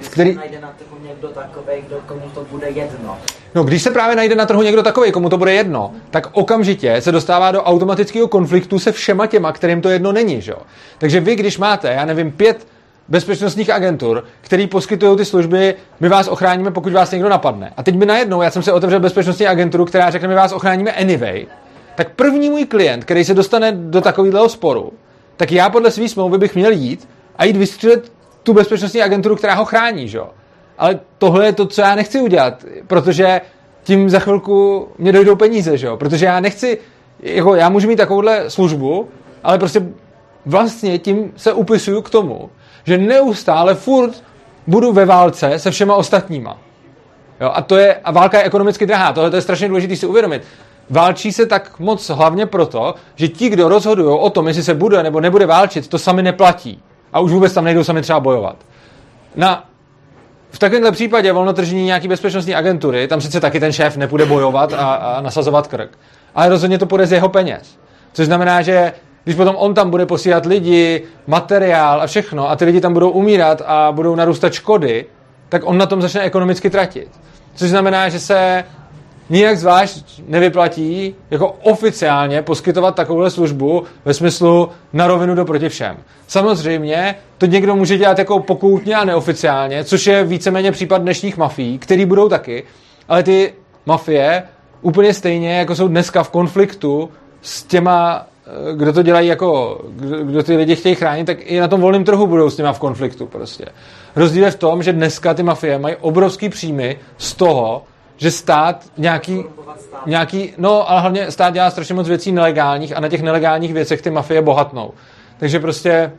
v který... najde na trhu někdo takový, kdo komu to bude jedno. No, když se právě najde na trhu někdo takový, komu to bude jedno, tak okamžitě se dostává do automatického konfliktu se všema těma, kterým to jedno není, že jo? Takže vy, když máte, já nevím, pět bezpečnostních agentur, který poskytují ty služby, my vás ochráníme, pokud vás někdo napadne. A teď by najednou, já jsem si otevřel bezpečnostní agenturu, která řekne, my vás ochráníme anyway, tak první můj klient, který se dostane do takového sporu, tak já podle své smlouvy bych měl jít a jít vystřelit tu bezpečnostní agenturu, která ho chrání, že? Ale tohle je to, co já nechci udělat, protože tím za chvilku mě dojdou peníze, že? Protože já nechci, jako já můžu mít takovouhle službu, ale prostě vlastně tím se upisuju k tomu, že neustále furt budu ve válce se všema ostatníma. Jo, a to je, a válka je ekonomicky drahá, tohle to je strašně důležité si uvědomit. Válčí se tak moc hlavně proto, že ti, kdo rozhodují o tom, jestli se bude nebo nebude válčit, to sami neplatí. A už vůbec tam nejdou sami třeba bojovat. Na, v takovémhle případě volnotržní nějaký bezpečnostní agentury, tam sice taky ten šéf nepůjde bojovat a, a nasazovat krk, ale rozhodně to půjde z jeho peněz. Což znamená, že když potom on tam bude posílat lidi, materiál a všechno a ty lidi tam budou umírat a budou narůstat škody, tak on na tom začne ekonomicky tratit. Což znamená, že se nijak zvlášť nevyplatí jako oficiálně poskytovat takovouhle službu ve smyslu na rovinu do proti všem. Samozřejmě to někdo může dělat jako pokoutně a neoficiálně, což je víceméně případ dnešních mafií, který budou taky, ale ty mafie úplně stejně, jako jsou dneska v konfliktu s těma, kdo to dělají jako, kdo, kdo ty lidi chtějí chránit, tak i na tom volném trhu budou s těma v konfliktu prostě. Rozdíl je v tom, že dneska ty mafie mají obrovský příjmy z toho, že stát nějaký, nějaký, no ale hlavně stát dělá strašně moc věcí nelegálních a na těch nelegálních věcech ty mafie bohatnou. Takže prostě,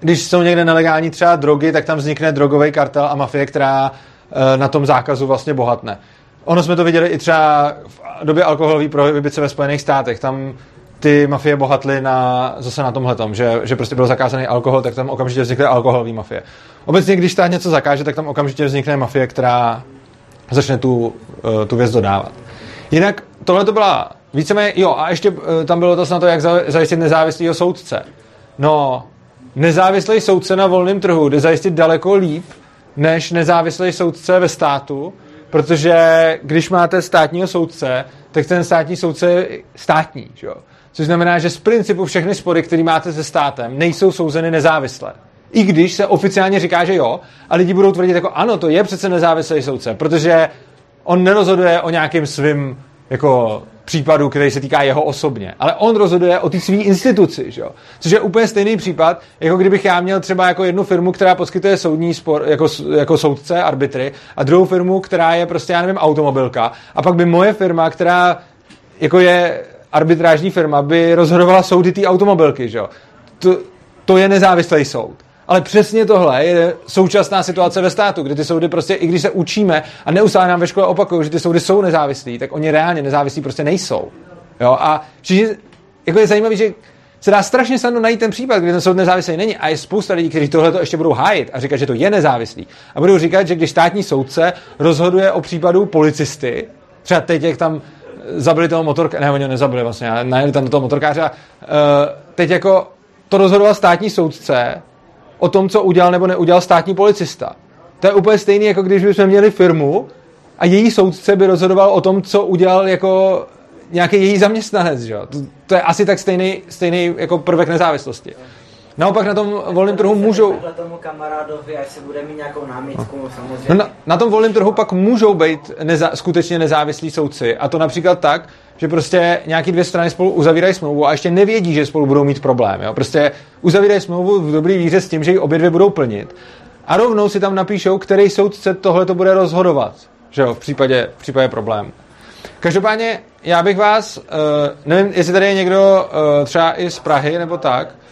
když jsou někde nelegální třeba drogy, tak tam vznikne drogový kartel a mafie, která e, na tom zákazu vlastně bohatne. Ono jsme to viděli i třeba v době alkoholové prohibice ve Spojených státech. Tam ty mafie bohatly na, zase na tomhle že, že prostě byl zakázaný alkohol, tak tam okamžitě vznikly alkoholové mafie. Obecně, když stát něco zakáže, tak tam okamžitě vznikne mafie, která začne tu, eh, tu věc dodávat. Jinak tohle to byla víceméně, jo, a ještě eh, tam bylo to na to, jak zajistit nezávislého soudce. No, nezávislý soudce na volném trhu jde zajistit daleko líp, než nezávislý soudce ve státu, protože když máte státního soudce, tak ten státní soudce je státní, že jo? Což znamená, že z principu všechny spory, které máte se státem, nejsou souzeny nezávisle. I když se oficiálně říká, že jo, a lidi budou tvrdit jako ano, to je přece nezávislý soudce, protože on nerozhoduje o nějakém svým jako případu, který se týká jeho osobně. Ale on rozhoduje o té své instituci, že jo? Což je úplně stejný případ, jako kdybych já měl třeba jako jednu firmu, která poskytuje soudní spor, jako, jako soudce, arbitry, a druhou firmu, která je prostě, já nevím, automobilka. A pak by moje firma, která jako je arbitrážní firma, by rozhodovala soudy té automobilky, že jo? To, to je nezávislý soud. Ale přesně tohle je současná situace ve státu, kdy ty soudy prostě, i když se učíme a neustále nám ve škole opakují, že ty soudy jsou nezávislí, tak oni reálně nezávislí prostě nejsou. Jo? A všichni, jako je zajímavé, že se dá strašně snadno najít ten případ, kdy ten soud nezávislý není. A je spousta lidí, kteří tohle ještě budou hájit a říkat, že to je nezávislý. A budou říkat, že když státní soudce rozhoduje o případu policisty, třeba teď, jak tam zabili toho motorkáře, ne, oni ho nezabili vlastně, najeli tam do toho motorkáře a uh, teď jako to rozhodoval státní soudce, o tom, co udělal nebo neudělal státní policista. To je úplně stejný, jako když bychom měli firmu a její soudce by rozhodoval o tom, co udělal jako nějaký její zaměstnanec. Že? To, to je asi tak stejný, stejný jako prvek nezávislosti. Naopak na tom volném trhu můžou... tomu kamarádovi, až se bude mít nějakou námitku, no. samozřejmě. No na, na tom volném trhu pak můžou být neza, skutečně nezávislí soudci. A to například tak, že prostě nějaký dvě strany spolu uzavírají smlouvu a ještě nevědí, že spolu budou mít problém. Jo? Prostě uzavírají smlouvu v dobrý víře s tím, že ji obě dvě budou plnit. A rovnou si tam napíšou, který soudce tohle to bude rozhodovat. Že jo, v případě, v případě problému. Každopádně já bych vás, uh, nevím, jestli tady je někdo uh, třeba i z Prahy nebo tak, Eh,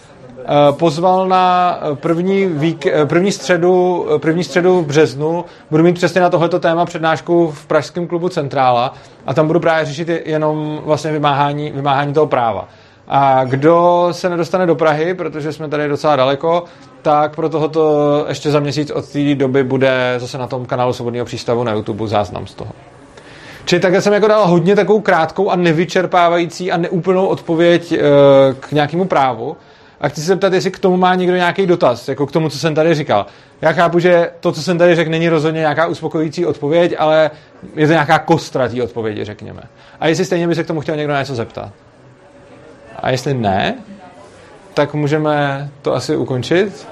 pozval na první, vík, eh, první, středu, eh, první středu v březnu. Budu mít přesně na tohleto téma přednášku v Pražském klubu Centrála a tam budu právě řešit jenom vlastně vymáhání, vymáhání toho práva. A kdo se nedostane do Prahy, protože jsme tady docela daleko, tak pro tohoto ještě za měsíc od té doby bude zase na tom kanálu Svobodného přístavu na YouTube záznam z toho. Čili takhle jsem jako dal hodně takovou krátkou a nevyčerpávající a neúplnou odpověď k nějakému právu. A chci se zeptat, jestli k tomu má někdo nějaký dotaz, jako k tomu, co jsem tady říkal. Já chápu, že to, co jsem tady řekl, není rozhodně nějaká uspokojící odpověď, ale je to nějaká kostra té odpovědi, řekněme. A jestli stejně by se k tomu chtěl někdo něco zeptat. A jestli ne, tak můžeme to asi ukončit.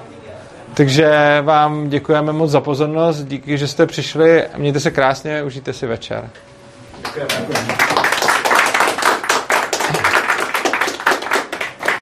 Takže vám děkujeme moc za pozornost, díky, že jste přišli. Mějte se krásně, užijte si večer. Děkujeme.